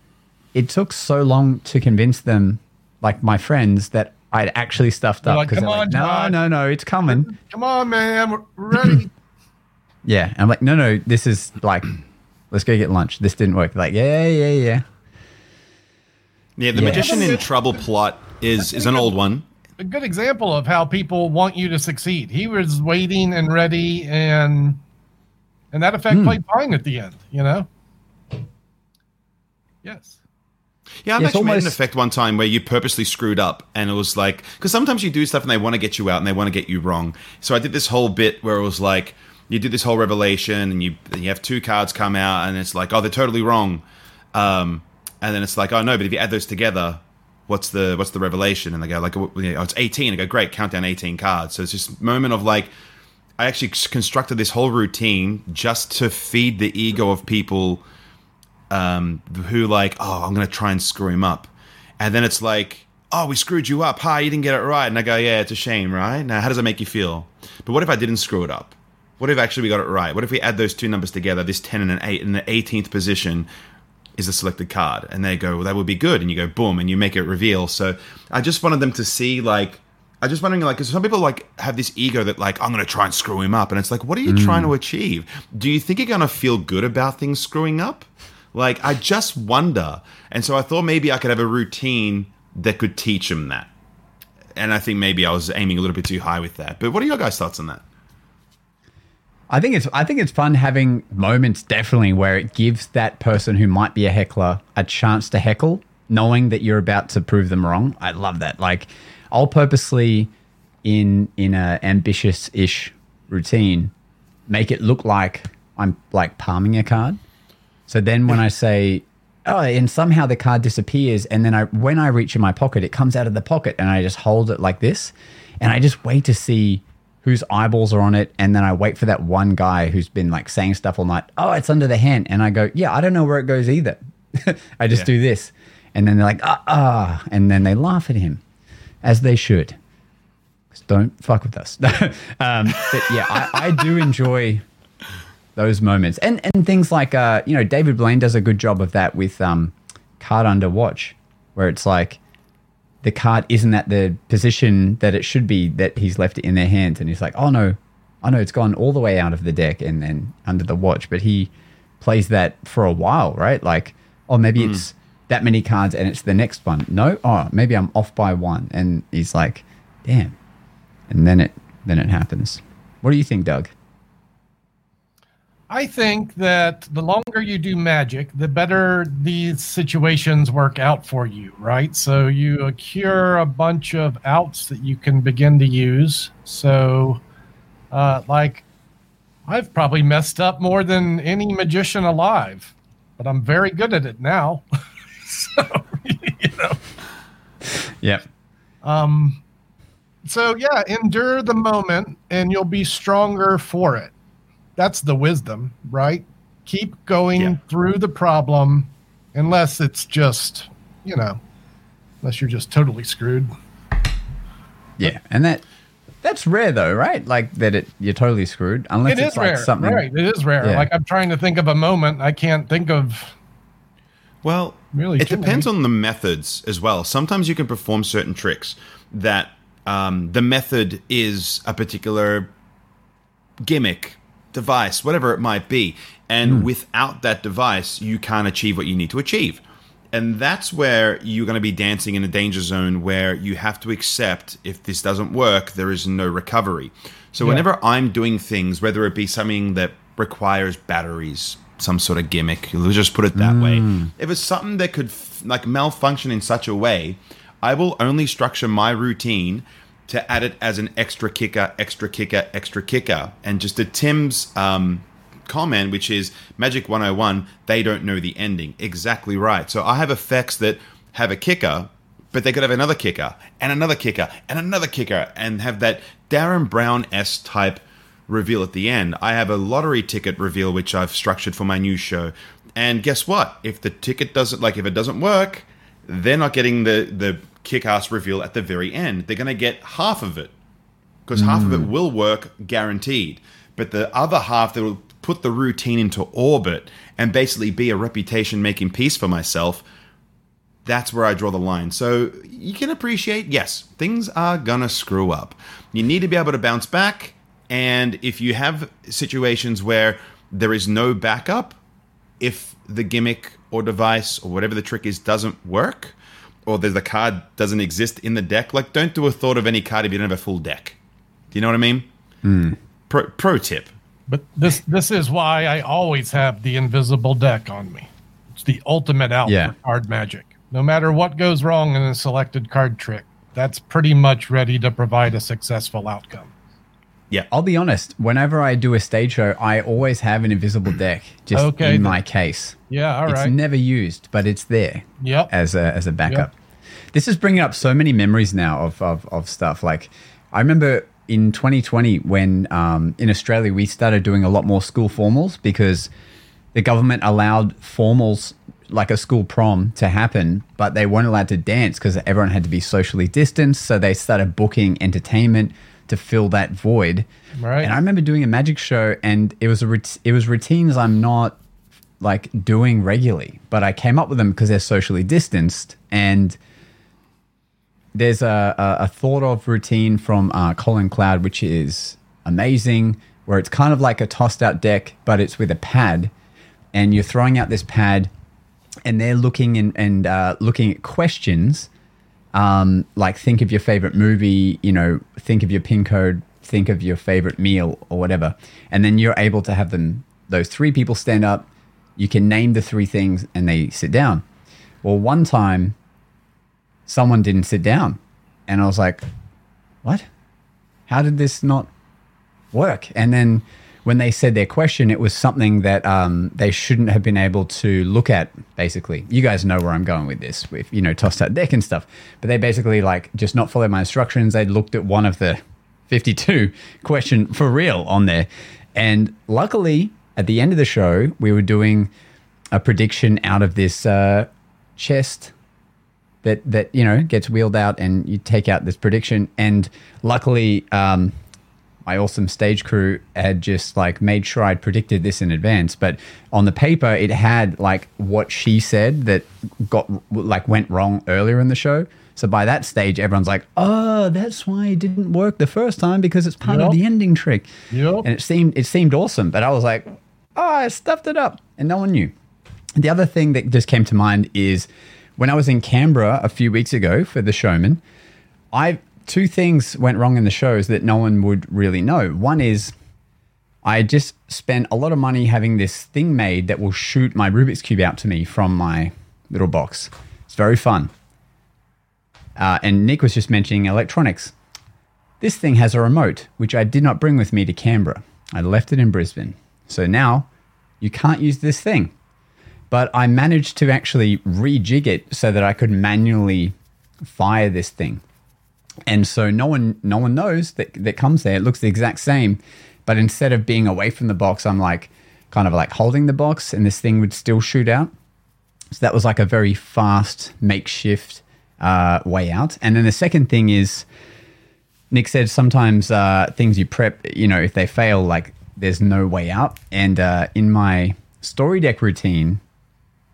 it took so long to convince them, like my friends, that I'd actually stuffed They're up. like, 'cause "Come they're on, no, John." no, no, it's coming. <laughs> Come on, man, we're ready. <clears throat> Yeah. And I'm like, no, no, this is like, let's go get lunch. This didn't work. Like, yeah, yeah, yeah. Yeah, the Yeah. magician in trouble plot is is an old one. a good example of how people want you to succeed. He was waiting and ready, and and that effect Hmm. played fine at the end. You know. Yes. Yeah, I've it's actually made an effect one time where you purposely screwed up, and it was like because sometimes you do stuff and they want to get you out and they want to get you wrong. So I did this whole bit where it was like you do this whole revelation and you and you have two cards come out and it's like oh they're totally wrong, um, and then it's like oh no but if you add those together, what's the what's the revelation? And they go like oh it's eighteen. I go great count down eighteen cards. So it's this moment of like I actually constructed this whole routine just to feed the ego of people um, who like, oh, I'm gonna try and screw him up, and then it's like, oh, we screwed you up. Hi, you didn't get it right. And I go, yeah, it's a shame, right? Now, how does that make you feel? But what if I didn't screw it up? What if actually we got it right? What if we add those two numbers together, this ten and an eight, and the 18th position is the selected card, and they go, well, that would be good, and you go, boom, and you make it reveal. So I just wanted them to see like. I just wondering, like, because some people like have this ego that, like, I'm going to try and screw him up, and it's like, what are you trying to achieve? Do you think you're going to feel good about things screwing up? Like, I just wonder. And so I thought maybe I could have a routine that could teach him that. And I think maybe I was aiming a little bit too high with that. But what are your guys' thoughts on that? I think it's I think it's fun having moments definitely where it gives that person who might be a heckler a chance to heckle, knowing that you're about to prove them wrong. I love that. Like I'll purposely in in a ambitious ish routine make it look like I'm like palming a card. So then when I say oh, and somehow the card disappears, and then I when I reach in my pocket, it comes out of the pocket, and I just hold it like this, and I just wait to see whose eyeballs are on it, and then I wait for that one guy who's been like saying stuff all night. Oh, it's under the hand, and I go, yeah, I don't know where it goes either. <laughs> I just Yeah. do this, and then they're like, ah, ah, and then they laugh at him, as they should. Don't fuck with us. <laughs> um, but yeah, I, I do enjoy those moments. And and things like uh you know David Blaine does a good job of that with um card under watch where it's like the card isn't at the position that it should be that he's left it in their hands. And he's like oh no. I know it's gone all the way out of the deck and then under the watch. But he plays that for a while right? Like oh maybe it's that many cards and it's the next one. No. Oh maybe I'm off by one. And he's like damn. And then it then it happens. What do you think Doug I think that the longer you do magic, the better these situations work out for you, right? So you accrue a bunch of outs that you can begin to use. So, uh, like, I've probably messed up more than any magician alive, but I'm very good at it now. <laughs> so, you know. yep Um, so yeah, endure the moment and you'll be stronger for it. That's the wisdom, right? Keep going Yeah. through the problem unless it's just, you know, unless you're just totally screwed. Yeah, and that that's rare though, right? Like that it you're totally screwed unless It it's is like rare. something. Right. It is rare. Yeah. Like I'm trying to think of a moment. I can't think of Well, Really, it depends many. on the methods as well. Sometimes you can perform certain tricks that um, the method is a particular gimmick, device, whatever it might be. And hmm. without that device, you can't achieve what you need to achieve. And that's where you're going to be dancing in a danger zone where you have to accept if this doesn't work, there is no recovery. So, whenever I'm doing things, whether it be something that requires batteries, some sort of gimmick, let's just put it that way. Hmm. If it's something that could like malfunction in such a way, I will only structure my routine to add it as an extra kicker, extra kicker, extra kicker. And just to Tim's um, comment, which is Magic 101, they don't know the ending. Exactly right. So I have effects that have a kicker, but they could have another kicker, and another kicker, and another kicker, and have that Derren Brown S type reveal at the end. I have a lottery ticket reveal, which I've structured for my new show. And guess what? If the ticket doesn't, like, if it doesn't work, they're not getting the, the kick ass reveal at the very end. They're going to get half of it because half of it mm. will work guaranteed. But the other half that will put the routine into orbit and basically be a reputation making piece for myself, that's where I draw the line. So you can appreciate, yes, things are gonna screw up. You need to be able to bounce back. And if you have situations where there is no backup, if the gimmick or device or whatever the trick is doesn't work, or there's the card doesn't exist in the deck, like don't do a thought of any card if you don't have a full deck. Do you know what I mean? Hmm. Pro, pro tip. But this this is why I always have the invisible deck on me. It's the ultimate out Yeah. for card magic. No matter what goes wrong in a selected card trick, that's pretty much ready to provide a successful outcome. I'll be honest. Whenever I do a stage show, I always have an invisible deck just Okay, in my case. Yeah, all it's right. never used, but it's there Yep. as a as a backup. This is bringing up so many memories now of of, of stuff. Like I remember in 2020 when um, in Australia we started doing a lot more school formals because the government allowed formals like a school prom to happen, but they weren't allowed to dance because everyone had to be socially distanced. So they started booking entertainment to fill that void. Right. And I remember doing a magic show, and it was a rout- it was routines I'm not like doing regularly, but I came up with them because they're socially distanced and. There's a, a, a thought of routine from uh, Colin Cloud, which is amazing, where it's kind of like a tossed out deck, but it's with a pad, and you're throwing out this pad, and they're looking and, and uh, looking at questions, um, like think of your favorite movie, you know, think of your pin code, think of your favorite meal or whatever, and then you're able to have them. Those three people stand up. You can name the three things, and they sit down. Well, one time someone didn't sit down. And I was like, what? How did this not work? And then when they said their question, it was something that um, they shouldn't have been able to look at basically. You guys know where I'm going with this, with you know tossed out deck and stuff. But they basically like just not followed my instructions. They looked at one of the 52 <laughs> question for real on there, and luckily at the end of the show we were doing a prediction out of this uh, chest that that you know gets wheeled out and you take out this prediction and luckily um, my awesome stage crew had just like made sure I'd predicted this in advance. But on the paper, it had like what she said that got like went wrong earlier in the show. So by that stage, everyone's like, "Oh, that's why it didn't work the first time because it's part Yep. of the ending trick." Yep. And it seemed it seemed awesome, but I was like, "Oh, I stuffed it up," and no one knew. The other thing that just came to mind is when I was in Canberra a few weeks ago for the showman, I two things went wrong in the shows that no one would really know. One is I just spent a lot of money having this thing made that will shoot my Rubik's cube out to me from my little box. It's very fun. Uh, and Nick was just mentioning electronics. This thing has a remote, which I did not bring with me to Canberra. I left it in Brisbane. So now you can't use this thing. But I managed to actually rejig it so that I could manually fire this thing. And so no one no one knows that that comes there. It looks the exact same, but instead of being away from the box, I'm like kind of like holding the box and this thing would still shoot out. So that was like a very fast makeshift uh, way out. And then the second thing is Nick said sometimes uh, things you prep, you know, if they fail, like there's no way out. And uh, in my story deck routine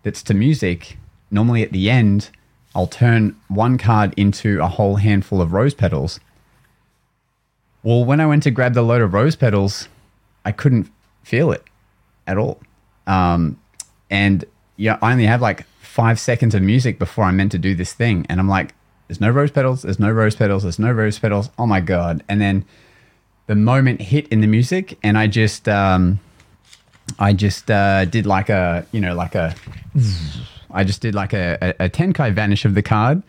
that's to music, normally at the end, I'll turn one card into a whole handful of rose petals. Well, when I went to grab the load of rose petals, I couldn't feel it at all. Um, and yeah, I only have like five seconds of music before I'm meant to do this thing. And I'm like, there's no rose petals, there's no rose petals, there's no rose petals. Oh my God. And then the moment hit in the music, and I just, um, I just uh, did like a, you know, like a, I just did like a, a, a Tenkai vanish of the card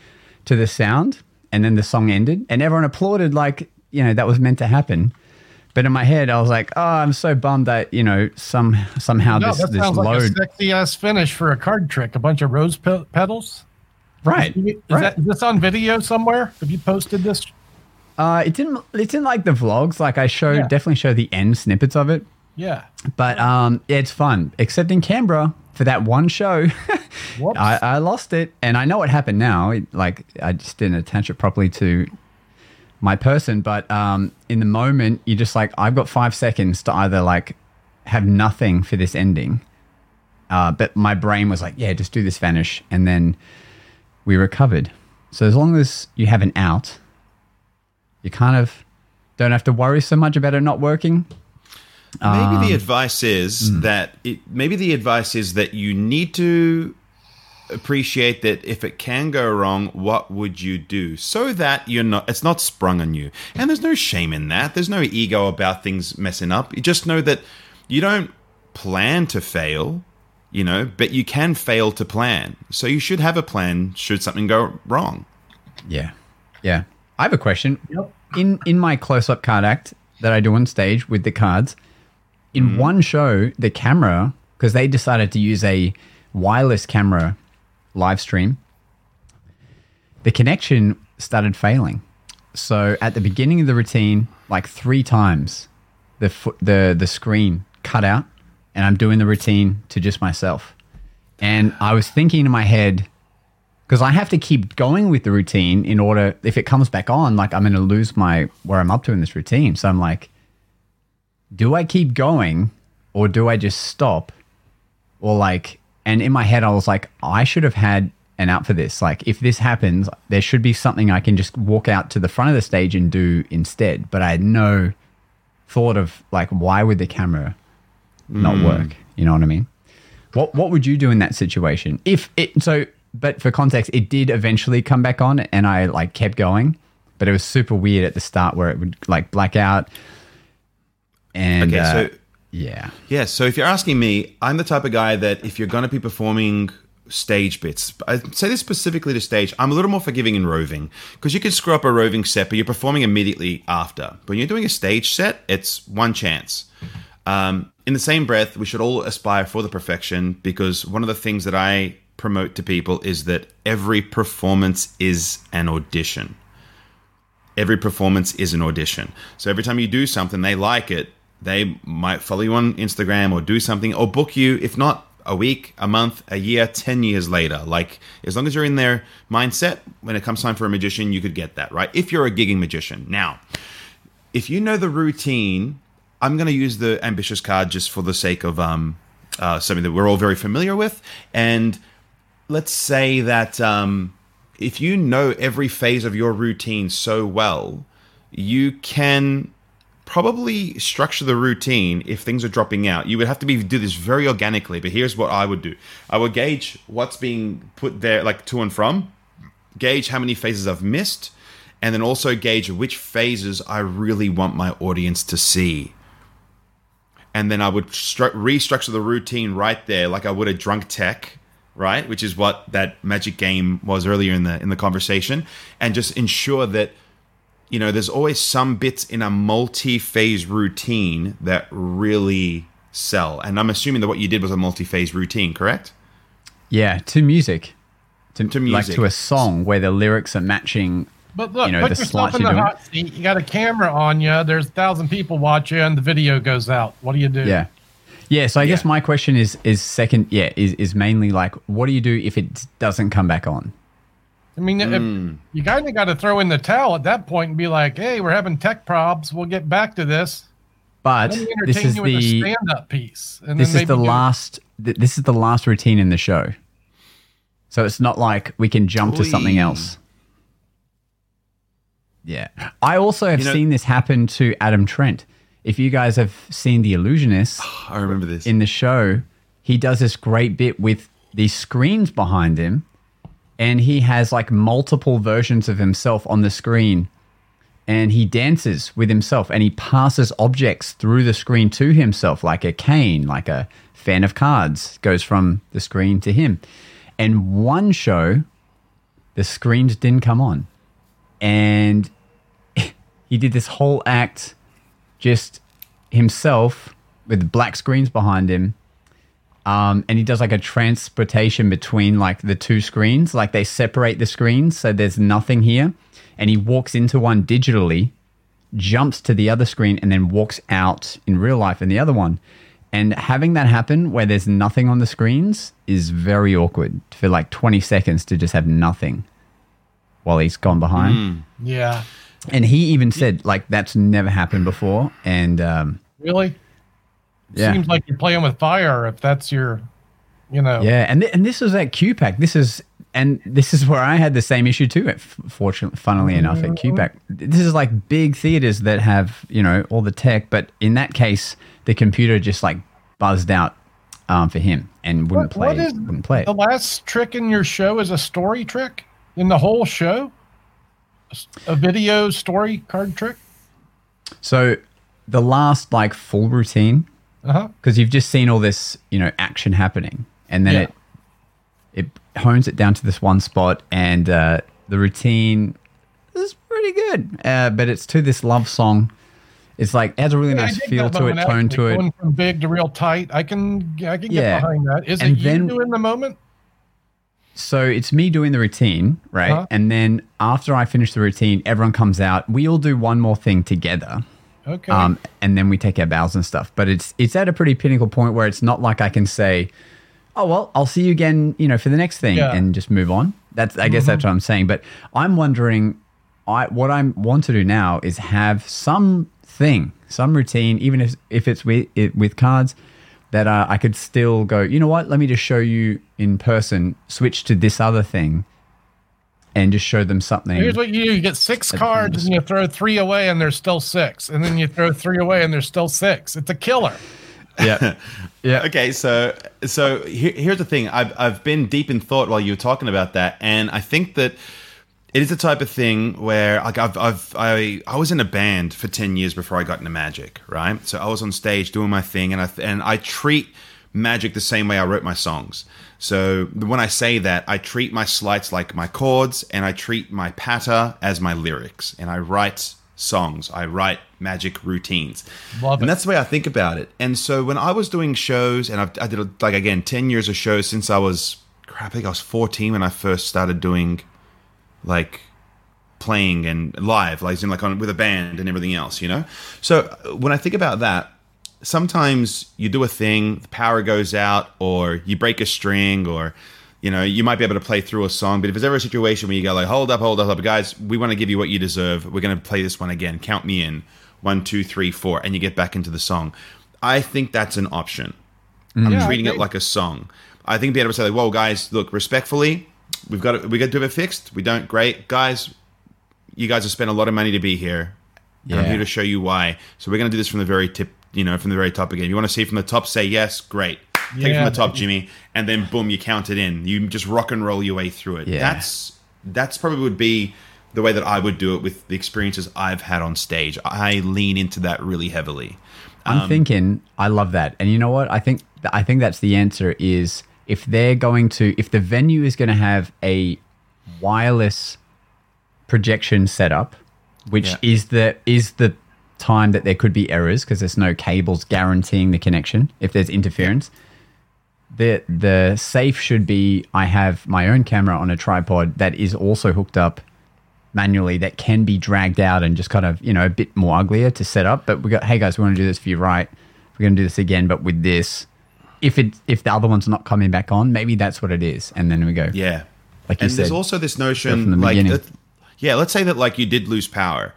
to the sound, and then the song ended, and everyone applauded like, you know, that was meant to happen. But in my head, I was like, oh, I'm so bummed that, you know, some somehow No, this, that this sounds like a load. sexy ass finish for a card trick. A bunch of rose pe- petals. right. Is, right. that, is this on video somewhere? Have you posted this? Uh, it didn't. It's in like the vlogs. Like I showed, Yeah. definitely show the end snippets of it. Yeah. But um, it's fun. Except in Canberra for that one show, <laughs> I, I lost it, and I know what happened now. It, like I just didn't attach it properly to my person. But um, in the moment, you're just like, I've got five seconds to either like have nothing for this ending. Uh, but my brain was like, yeah, just do this vanish, and then we recovered. So as long as you have an out, you kind of don't have to worry so much about it not working. Maybe the um, advice is hmm. that it, maybe the advice is that you need to appreciate that if it can go wrong, what would you do so that you're not it's not sprung on you. And there's no shame in that. There's no ego about things messing up. You just know that you don't plan to fail, you know, but you can fail to plan. So you should have a plan should something go wrong. Yeah. Yeah. I have a question. Yep. In in my close up card act that I do on stage with the cards, in mm-hmm. one show, the camera, because they decided to use a wireless camera live stream, the connection started failing. So at the beginning of the routine, like three times, the fo- the the screen cut out, and I'm doing the routine to just myself. And I was thinking in my head, because I have to keep going with the routine in order if it comes back on, like I'm going to lose my where I'm up to in this routine. So I'm like, do I keep going or do I just stop? Or like, and in my head, I was like, I should have had an out for this. Like, if this happens, there should be something I can just walk out to the front of the stage and do instead. But I had no thought of like, why would the camera not hmm. work? You know what I mean? What What would you do in that situation? If it so, but for context, it did eventually come back on, and I like kept going, but it was super weird at the start where it would like black out. And Okay, uh, so yeah, Yeah, so if you're asking me, I'm the type of guy that if you're going to be performing stage bits, I say this specifically to stage, I'm a little more forgiving in roving because you can screw up a roving set, but you're performing immediately after. But when you're doing a stage set, it's one chance. Um, in the same breath, we should all aspire for the perfection because one of the things that I promote to people is that every performance is an audition. Every performance is an audition. So every time you do something, they like it, they might follow you on Instagram or do something or book you, if not a week, a month, a year, 10 years later. Like, as long as you're in their mindset, when it comes time for a magician, you could get that, right? If you're a gigging magician. Now, if you know the routine, I'm going to use the ambitious card just for the sake of um, uh, something that we're all very familiar with. And let's say that um, if you know every phase of your routine so well, you can probably structure the routine if things are dropping out. You would have to be do this very organically. But here's what I would do: I would gauge what's being put there, like to and from, gauge how many phases I've missed, and then also gauge which phases I really want my audience to see. And then I would stru- restructure the routine right there, like I would a drunk tech, right? Which is what that magic game was earlier in the in the conversation, and just ensure that you know, there's always some bits in a multi-phase routine that really sell. And I'm assuming that what you did was a multi-phase routine, correct? Yeah, to music. To, To Like to a song where the lyrics are matching. But look, You know, put the yourself slides in you're the doing. hot seat. You got a camera on you. There's a thousand people watching, and the video goes out. What do you do? Yeah. Yeah, so I guess my question is is second yeah, is is mainly like what do you do if it doesn't come back on? I mean, if, hmm. you kind of got to throw in the towel at that point and be like, "Hey, we're having tech probs. We'll get back to this." But this is you with a the stand-up piece. And this then is the last th- this is the last routine in the show. So it's not like we can jump to something else. Yeah. I also have You know- seen this happen to Adam Trent. If you guys have seen The Illusionist <sighs> I remember this. in the show, he does this great bit with these screens behind him and he has like multiple versions of himself on the screen. And he dances with himself and he passes objects through the screen to himself like a cane like a fan of cards goes from the screen to him. And one show the screens didn't come on. And <laughs> he did this whole act just himself with black screens behind him um, and he does like a transportation between like the two screens. Like they separate the screens so there's nothing here. And he walks into one digitally jumps to the other screen and then walks out in real life in the other one. And having that happen where there's nothing on the screens is very awkward for like 20 seconds to just have nothing while he's gone behind. Yeah. and he even said like that's never happened before. And um, Really? Yeah Seems like you're playing with fire if that's your, you know. Yeah, and th- and this was at QPAC. This is and this is where I had the same issue too. Fortunately, funnily enough, at QPAC, this is like big theaters that have you know all the tech, but in that case, the computer just like buzzed out um, for him and wouldn't play. What is wouldn't play it. the last trick in your show is a story trick in the whole show? a video story card trick? So the last like full routine Uh huh. because you've just seen all this you know action happening, and then Yeah. it it hones it down to this one spot, and uh, the routine is pretty good, uh, but it's to this love song. It's like it has a really Yeah, nice feel to it, tone to it. Going from big to real tight. I can I can get Yeah. behind that. Is And it then- you doing the moment? So it's me doing the routine, right? Uh-huh. And then after I finish the routine, everyone comes out. We all do one more thing together. Okay. Um, and then we take our bows and stuff. But it's it's at a pretty pinnacle point where it's not like I can say, "Oh well, I'll see you again," you know, for the next thing, Yeah. and just move on. That's I guess that's what I'm saying. But I'm wondering, I what I want to do now is have some thing, some routine, even if if it's with it, with cards, that uh, I could still go. You know what? Let me just show you in person. Switch to this other thing, and just show them something. Here's what you do: you get six cards and you throw three away, and there's still six, and then you throw three away, and there's still six. It's a killer. yeah, <laughs> yeah. Okay, so so here, here's the thing. I've I've been deep in thought while you were talking about that, and I think that it is the type of thing where like I've I've I I was in a band for ten years before I got into magic, right? So I was on stage doing my thing, and I and I treat magic the same way I wrote my songs. So when I say that, I treat my sleights like my chords, and I treat my patter as my lyrics, and I write songs. I write magic routines. Love and it. that's the way I think about it. And so when I was doing shows, and I've, I did like again ten years of shows since I was crap. I think I was fourteen when I first started doing like playing and live, like in like on with a band and everything else. You know. So when I think about that, sometimes you do a thing, the power goes out, or you break a string, or you know you might be able to play through a song. But if there's ever a situation where you go like, hold up, hold up, hold up, guys, we want to give you what you deserve. We're going to play this one again. Count me in. One, two, three, four, and you get back into the song. I think that's an option. Mm-hmm. I'm Yeah, treating it like a song. I think being able to say like, "Whoa, guys, look, respectfully, we've got we got to have it fixed. We don't, great, guys. You guys have spent a lot of money to be here, and I'm here to show you why. So we're going to do this from the very tip, you know, from the very top again. You want to see from the top? Say yes, great. Take it from the top, Jimmy, and then boom, you count it in. You just rock and roll your way through it. Yeah. That's that's probably would be the way that I would do it with the experiences I've had on stage. I lean into that really heavily. I'm um, thinking I love that. And you know what? I think I think that's the answer is if they're going to if the venue is going to have a wireless projection setup, which Yeah. is the is the time that there could be errors because there's no cables guaranteeing the connection if there's interference. The the safe should be I have my own camera on a tripod that is also hooked up manually that can be dragged out and just kind of you know a bit more uglier to set up. But we got hey guys, we want to do this for you, right? We're going to do this again, but with this. If it if the other one's not coming back on, maybe that's what it is, and then we go. Yeah. Like you and there's also this from notion, the like, beginning. that, yeah, let's say that like you did lose power.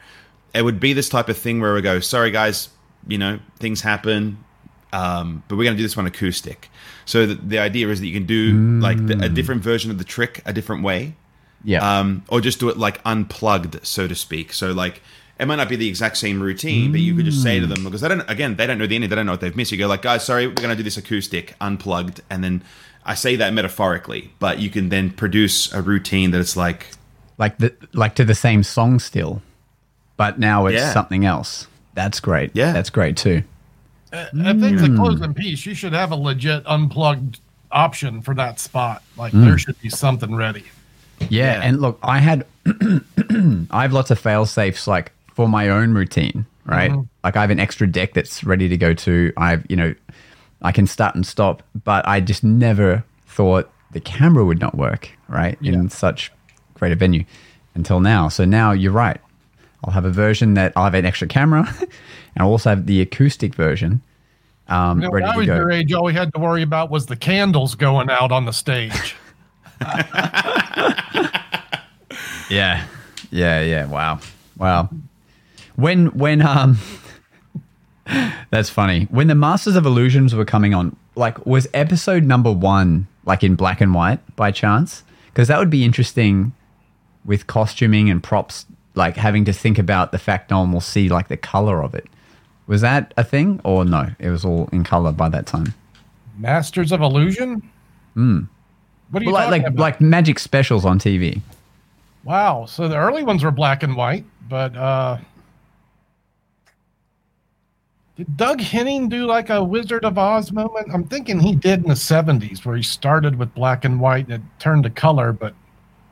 It would be this type of thing where we go, sorry guys, you know, things happen, um, but we're going to do this one acoustic. So the, the idea is that you can do like the, a different version of the trick a different way, Yeah, um, or just do it like unplugged, so to speak. So like it might not be the exact same routine, but you could just say to them because they don't again they don't know the ending, they don't know what they've missed. You go like, guys, sorry, we're gonna do this acoustic, unplugged, and then I say that metaphorically, but you can then produce a routine that it's like like the like to the same song still, but now it's Yeah. something else. That's great. Yeah. that's great too. Uh, I think mm. the closing piece, you should have a legit unplugged option for that spot. Like mm. there should be something ready. Yeah, Yeah. and look, I had <clears throat> I have lots of fail safes like for my own routine, right? Mm-hmm. Like I have an extra deck that's ready to go to. I've you know, I can start and stop, but I just never thought the camera would not work, right? In such great a venue until now. So now you're right. I'll have a version that I'll have an extra camera, <laughs> and I'll also have the acoustic version um, You know, when I was your age, all we had to worry about was the candles going out on the stage. <laughs> Yeah. Yeah, yeah. Wow. Wow. When when um <laughs> That's funny. When the Masters of Illusions were coming on, like was episode number 1 like in black and white by chance? Cuz that would be interesting with costuming and props like having to think about the fact no one will see like the color of it. Was that a thing or no? It was all in color by that time. Masters of Illusion? Hmm. What are you Well, like talking like, about? like magic specials on TV. Wow. So the early ones were black and white, but uh did Doug Henning do like a Wizard of Oz moment? I'm thinking he did in the 70s where he started with black and white and it turned to color, but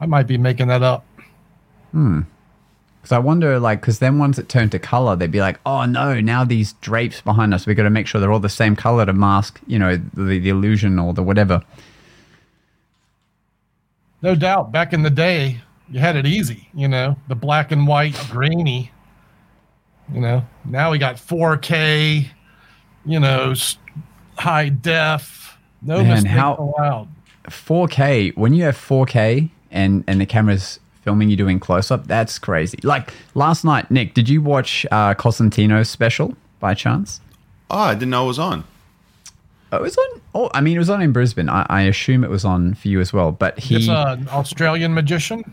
I might be making that up. Because I wonder, like, because then once it turned to color, they'd be like, oh no, now these drapes behind us, we got to make sure they're all the same color to mask, you know, the, the illusion or the whatever. No doubt. Back in the day, you had it easy, you know, the black and white, grainy. You know, now we got 4K, you know, high def. No Man, mistakes how- allowed. 4K, when you have 4K and, and the camera's filming you doing close up, that's crazy. Like last night, Nick, did you watch uh, Cosentino's special by chance? oh, I didn't know it was on. Oh, it was on. Oh, I mean, it was on in Brisbane. I, I assume it was on for you as well. But he, It's an Australian magician.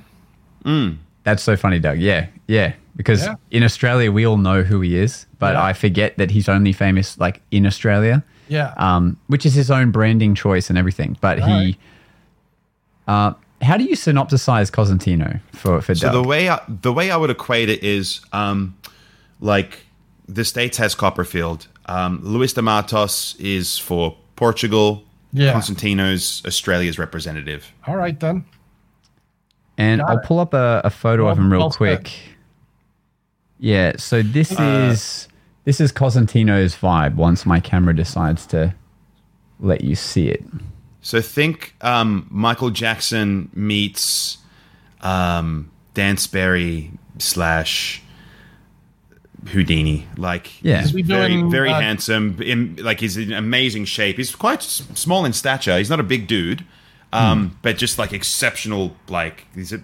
That's so funny, Doug. Yeah, yeah. Because Yeah. in Australia, we all know who he is, but Yeah. I forget that he's only famous like in Australia, Yeah. um, which is his own branding choice and everything. But he, uh, how do you synopsisize Cosentino for for So Doug? the way I, the way I would equate it is um, like the states has Copperfield. Um, Luis de Matos is for Portugal. Yeah. Cosentino's Australia's representative. All right, then. and got I'll it. pull up a, a photo of him real well said. quick. Yeah, so this Uh, is this is Cosentino's vibe. Once my camera decides to let you see it. So think um, Michael Jackson meets um, Dan Sperry slash Houdini. Like Yeah. he's very doing, very uh, handsome. In, like he's in amazing shape. He's quite s- small in stature. He's not a big dude, um, but just like exceptional. Like he's a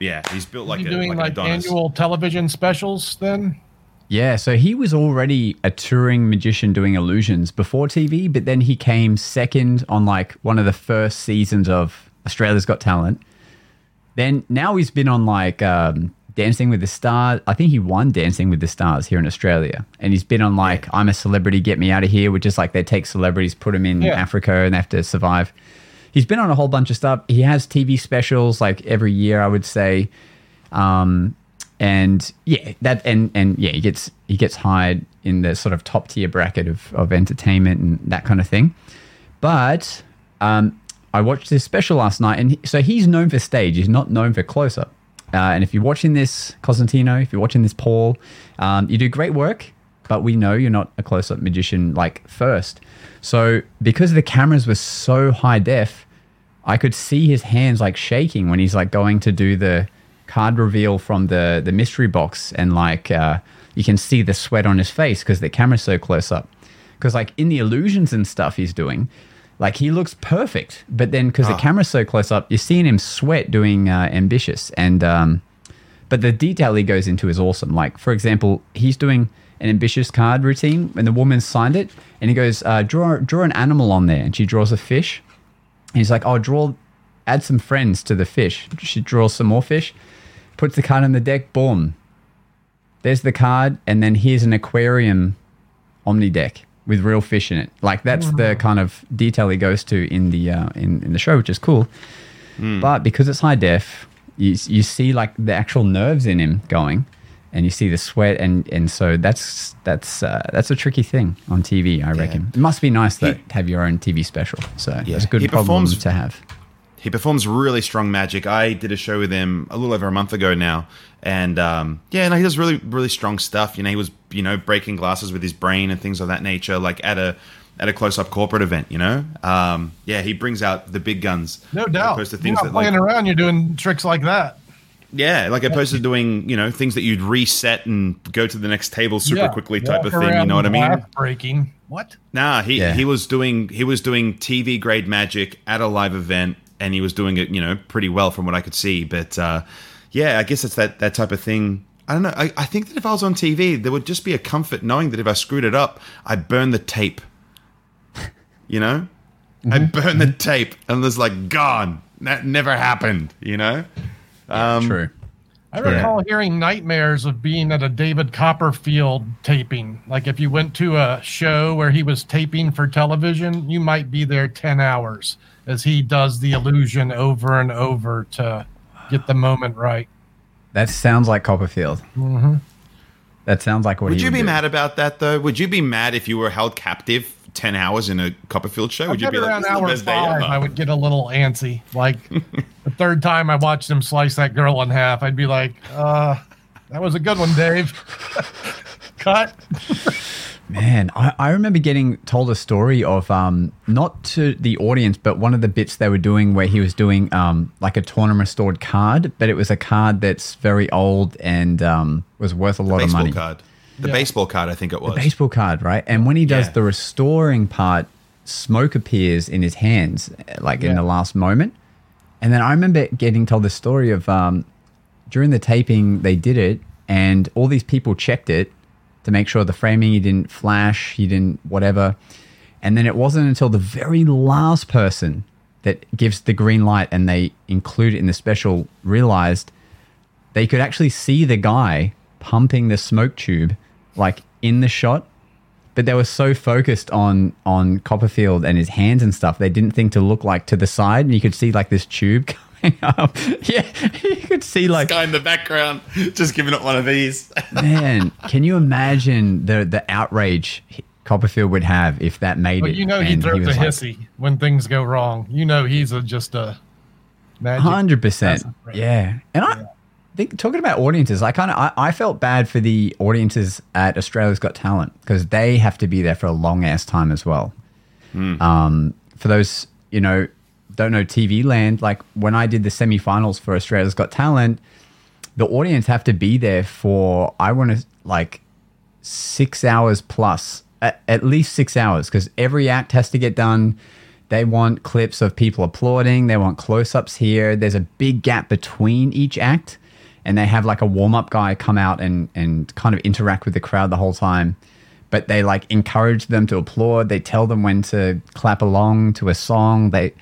yeah. He's built like you a doing like, like, an Adonis. annual television specials then? Yeah, so he was already a touring magician doing illusions before TV, but then he came second on like one of the first seasons of Australia's Got Talent. Then now he's been on like um, Dancing with the Stars. I think he won Dancing with the Stars here in Australia, and he's been on like I'm a Celebrity, Get Me Out of Here, which is like they take celebrities, put them in Yeah. Africa, and they have to survive. He's been on a whole bunch of stuff. He has TV specials like every year, I would say. Um, and yeah, that and and yeah, he gets he gets hired in the sort of top tier bracket of of entertainment and that kind of thing. But um, I watched his special last night, and he, so he's known for stage. He's not known for close up. Uh, and if you're watching this, Cosentino, if you're watching this, Paul, um, you do great work. But we know you're not a close up magician like first. So because the cameras were so high def, I could see his hands like shaking when he's like going to do the card reveal from the the mystery box, and like uh, you can see the sweat on his face because the camera's so close up. Because like in the illusions and stuff he's doing, like he looks perfect, but then because the camera's so close up, you're seeing him sweat doing uh, ambitious, and um, but the detail he goes into is awesome. Like for example, he's doing an ambitious card routine, and the woman signed it, and he goes, uh, "Draw draw an animal on there," and she draws a fish. And he's like, "Oh, draw, add some friends to the fish." She draws some more fish, puts the card on the deck. Boom. There's the card, and then here's an aquarium omni deck with real fish in it. Like that's the kind of detail he goes to in the uh, in in the show, which is cool. But because it's high def, you you see like the actual nerves in him going, and you see the sweat, and and so that's that's uh, that's a tricky thing on TV. I reckon it must be nice though He- to have your own TV special. So Yeah. it's a good He problem performs- to have. He performs really strong magic. I did a show with him a little over a month ago now, and um, yeah, no, he does really, really strong stuff. You know, he was, you know, breaking glasses with his brain and things of that nature, like at a at a close up corporate event. You know, um, yeah, he brings out the big guns. No doubt. opposed to You're things not that, like, playing around. You're doing tricks like that. yeah, like opposed to doing, you know, things that you'd reset and go to the next table super Yeah. quickly type Walk of thing. You know what I mean? glass Breaking. What? Nah, he Yeah. he was doing he was doing TV grade magic at a live event, and he was doing it, you know, pretty well from what I could see. But uh, yeah, I guess it's that that type of thing. I don't know. I, I think that if I was on TV, there would just be a comfort knowing that if I screwed it up, I burn the tape. <laughs> You know, I burn the tape, and it's like gone. That never happened. You know. Um, True. I recall hearing nightmares of being at a David Copperfield taping. Like if you went to a show where he was taping for television, you might be there 10 hours as he does the illusion over and over to get the moment right. That sounds like Copperfield. That sounds like what Would he you be do. mad about that though? Would you be mad if you were held captive ten hours in a Copperfield show? Would you I'd be like, around "This is the hour best day five, ever"? I would get a little antsy. Like <laughs> the third time I watched him slice that girl in half, I'd be like, uh, that was a good one, Dave. <laughs> Cut. Man, I, I remember getting told a story of um not to the audience, but one of the bits they were doing where he was doing um like a tournament restored card, but it was a card that's very old and um was worth a lot of money. card. The Yeah. baseball card, I think it was. Baseball card, right? And when he does Yeah. the restoring part, smoke appears in his hands, like in the last moment. And then I remember getting told the story of um, during the taping, they did it, and all these people checked it to make sure the framing he didn't flash, he didn't whatever. And then it wasn't until the very last person that gives the green light and they include it in the special realized they could actually see the guy pumping the smoke tube like in the shot but they were so focused on on Copperfield and his hands and stuff they didn't think to look like to the side and you could see like this tube <laughs> coming up <laughs> yeah you could see like guy in the background just giving up one of these. <laughs> man can you imagine the the outrage Copperfield would have if that made Well, it you know he and throws a like, hissy when things go wrong. You know he's a, just a. Hundred percent. Yeah, and I, think talking about audiences, I kind of I, I felt bad for the audiences at Australia's Got Talent because they have to be there for a long ass time as well. Um, for those you know don't know TV land, like when I did the semifinals for Australia's Got Talent, the audience have to be there for I want to like six hours plus, at, at least six hours, because every act has to get done. They want clips of people applauding. They want close ups here. There's a big gap between each act, and they have like a warm up guy come out and and kind of interact with the crowd the whole time. But they like encourage them to applaud. They tell them when to clap along to a song. They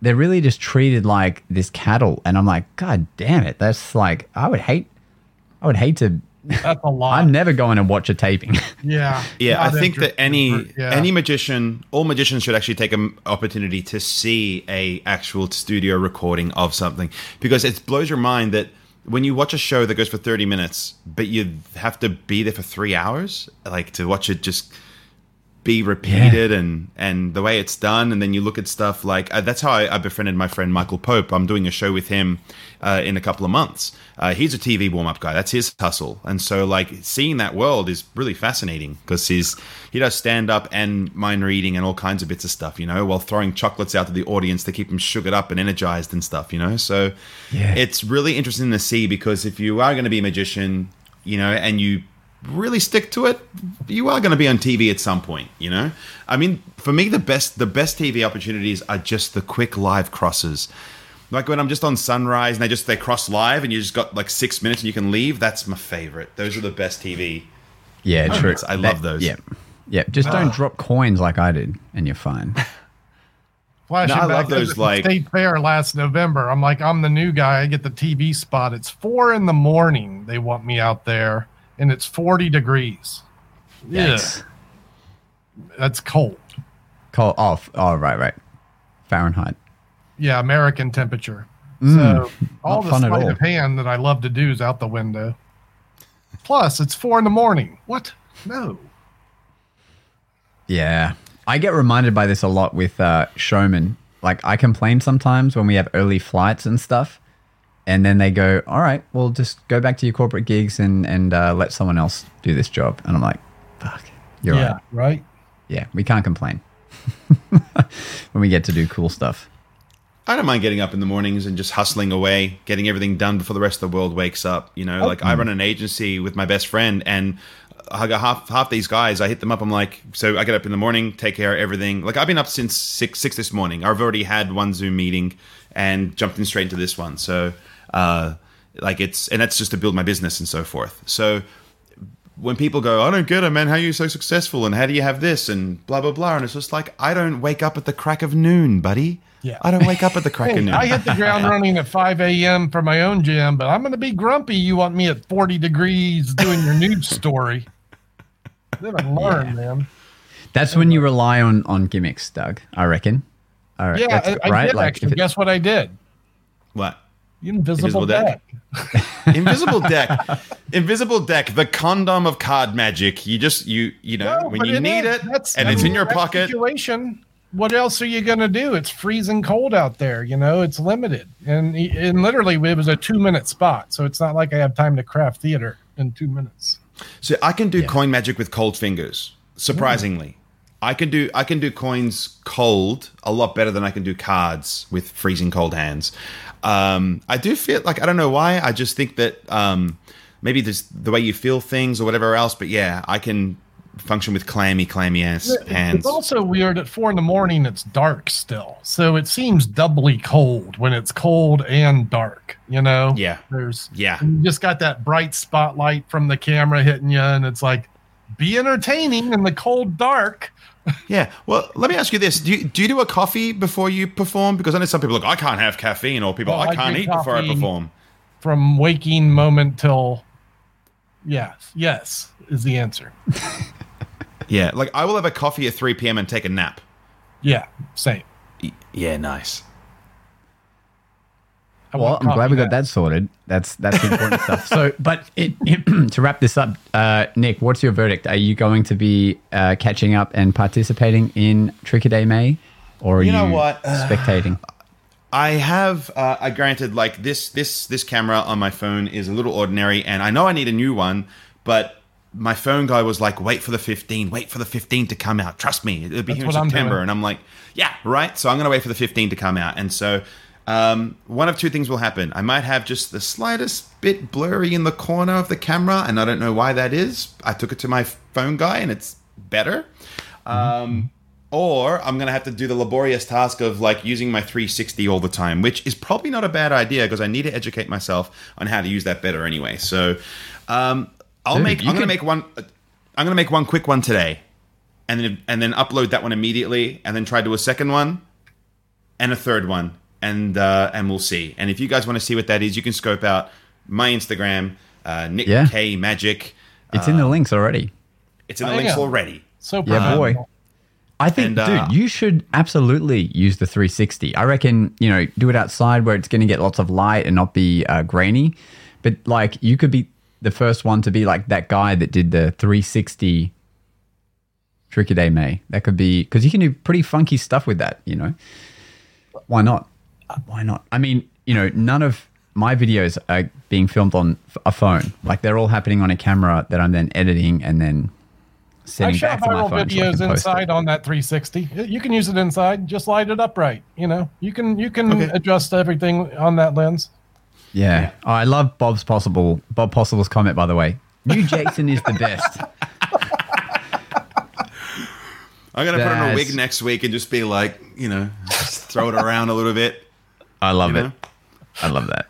they're really just treated like this cattle, and I'm like, God damn it! That's like I would hate. I would hate to. That's a <laughs> lot. I'm never going to watch a taping. yeah. <laughs> Yeah, I think that any yeah. any magician, all magicians should actually take an opportunity to see a actual studio recording of something because it blows your mind that when you watch a show that goes for 30 minutes, but you have to be there for 3 hours, like to watch it just be repeated and and the way it's done. And then you look at stuff like uh, that's how I, I befriended my friend michael pope. I'm doing a show with him uh, in a couple of months. Uh, he's a tv warm-up guy. That's his hustle. And so like seeing that world is really fascinating because he's he does stand up and mind reading and all kinds of bits of stuff you know while throwing chocolates out to the audience to keep them sugared up and energized and stuff you know? So Yeah. it's really interesting to see because if you are going to be a magician you know and you really stick to it, you are going to be on TV at some point. You know, I mean, for me, the best the best TV opportunities are just the quick live crosses. Like when I'm just on Sunrise and they just they cross live and you just got like six minutes and you can leave. That's my favorite. Those are the best TV. yeah, true. I love those. Yeah, yeah. Just don't ah. drop coins like I did, and you're fine. <laughs> Flashing No, I back love to those, the like- state fair last November. I'm like, I'm the new guy. I get the TV spot. It's four in the morning. They want me out there, and it's 40 degrees. Yeah, that's cold. Call off. Oh, right, right. Fahrenheit. Yeah, American temperature. so all the sleight all. of hand that I love to do is out the window. Plus, it's four in the morning. What? No. Yeah. I get reminded by this a lot with uh, showmen. Like, I complain sometimes when we have early flights and stuff. And then they go, all right, well, just go back to your corporate gigs and, and uh, let someone else do this job. And I'm like, fuck, you're yeah, right. right. Yeah, we can't complain <laughs> when we get to do cool stuff. I don't mind getting up in the mornings and just hustling away, getting everything done before the rest of the world wakes up. You know, like I run an agency with my best friend, and I got half half these guys. I hit them up. I'm like, so I get up in the morning, take care of everything. Like I've been up since six six this morning. I've already had one Zoom meeting and jumped in straight into this one. So, uh, like it's and that's just to build my business and so forth. So when people go, I don't get it, man. How are you so successful? And how do you have this? And blah blah blah. And it's just like I don't wake up at the crack of noon, buddy. Yeah. I don't wake up at the crack of noon. I hit the ground <laughs> running at 5 a.m. for my own gym, but I'm going to be grumpy. You want me at 40 degrees doing your news <laughs> story. Live and learn, man. That's when you rely on, on gimmicks, Doug, I reckon. All right. Yeah, that's- I, I did actually. Guess what I did? what? Invisible, Invisible deck. deck? <laughs> Invisible deck. Invisible deck. The condom of card magic. You just you you know No, when you it need is. it That's- and I it's in your pocket. Situation. What else are you going to do? It's freezing cold out there. You know, it's limited, and and literally it was a two minute spot, so it's not like I have time to craft theater in two minutes. So I can do coin magic with cold fingers. Surprisingly, I can do I can do coins cold a lot better than I can do cards with freezing cold hands. Um, I do feel like I don't know why. I just think that um, maybe there's the way you feel things or whatever else. But yeah, I can function with clammy, clammy ass hands. It's also weird at four in the morning. It's dark still, so it seems doubly cold when it's cold and dark. You know? Yeah. There's Yeah. You just got that bright spotlight from the camera hitting you, and it's like, be entertaining in the cold dark. Yeah. Well, let me ask you this: Do you do you do a coffee before you perform? Because I know some people look, I can't have caffeine, or people, Oh, I I can't drink eat before I perform. From waking moment till, yes, yes is the answer. <laughs> Yeah. Like I will have a coffee at three p.m. and take a nap. Yeah, same. Yeah. Nice. I Well, I'm glad we got now. that sorted. That's that's the important stuff. <laughs> So, but it, <clears throat> to wrap this up, uh, Nick, what's your verdict? Are you going to be uh, catching up and participating in Trick or Day May, or are You you, know what? <sighs> spectating? I have, uh, I granted, like this, this, this camera on my phone is a little ordinary, and I know I need a new one, but my phone guy was like, "Wait for the 15, wait for the 15 to come out. Trust me, it'll be That's here in what I'm September." and I'm like, "Yeah, right." So I'm gonna wait for the 15 to come out, and so um, one of two things will happen. I might have just the slightest bit blurry in the corner of the camera, and I don't know why that is. I took it to my phone guy, and it's better. Um, or I'm gonna have to do the laborious task of like using my 360 all the time, which is probably not a bad idea because I need to educate myself on how to use that better anyway. So um, I'll Dude, make. I'm gonna make one. I'm gonna make one quick one today, and then and then upload that one immediately, and then try to do a second one, and a third one, and uh, and we'll see. And if you guys want to see what that is, you can scope out my Instagram, uh, Nick Yeah. K Magic. It's in the links already. It's in the Oh, links yeah. already. So Yeah, boy. I think, And, uh, dude, you should absolutely use the 360. I reckon, you know, do it outside where it's going to get lots of light and not be uh, grainy. But like, you could be the first one to be like that guy that did the 360 Tricky Day May. That could be because you can do pretty funky stuff with that. You know, why not? Uh, why not? I mean, you know, none of my videos are being filmed on a phone. Like they're all happening on a camera that I'm then editing and then I sending shot back to my viral phone. so I videos can post it. inside on that 360. You can use it inside. Just light it up right. You know, you can you can Okay. adjust everything on that lens. Yeah. Oh, I love Bob's possible Bob Possible's comment by the way. New Jason is the best. <laughs> I'm gonna put on a wig next week and just be like, you know, just throw it around a little bit. I love You it. know? I love that.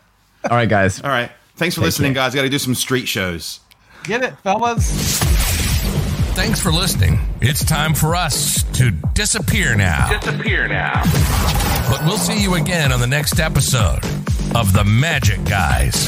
All right, guys. All right. Thanks for Take listening, care. guys. Got to do some street shows. Get it, fellas. Thanks for listening. It's time for us to disappear now. Disappear now. But we'll see you again on the next episode of The Magic Guys.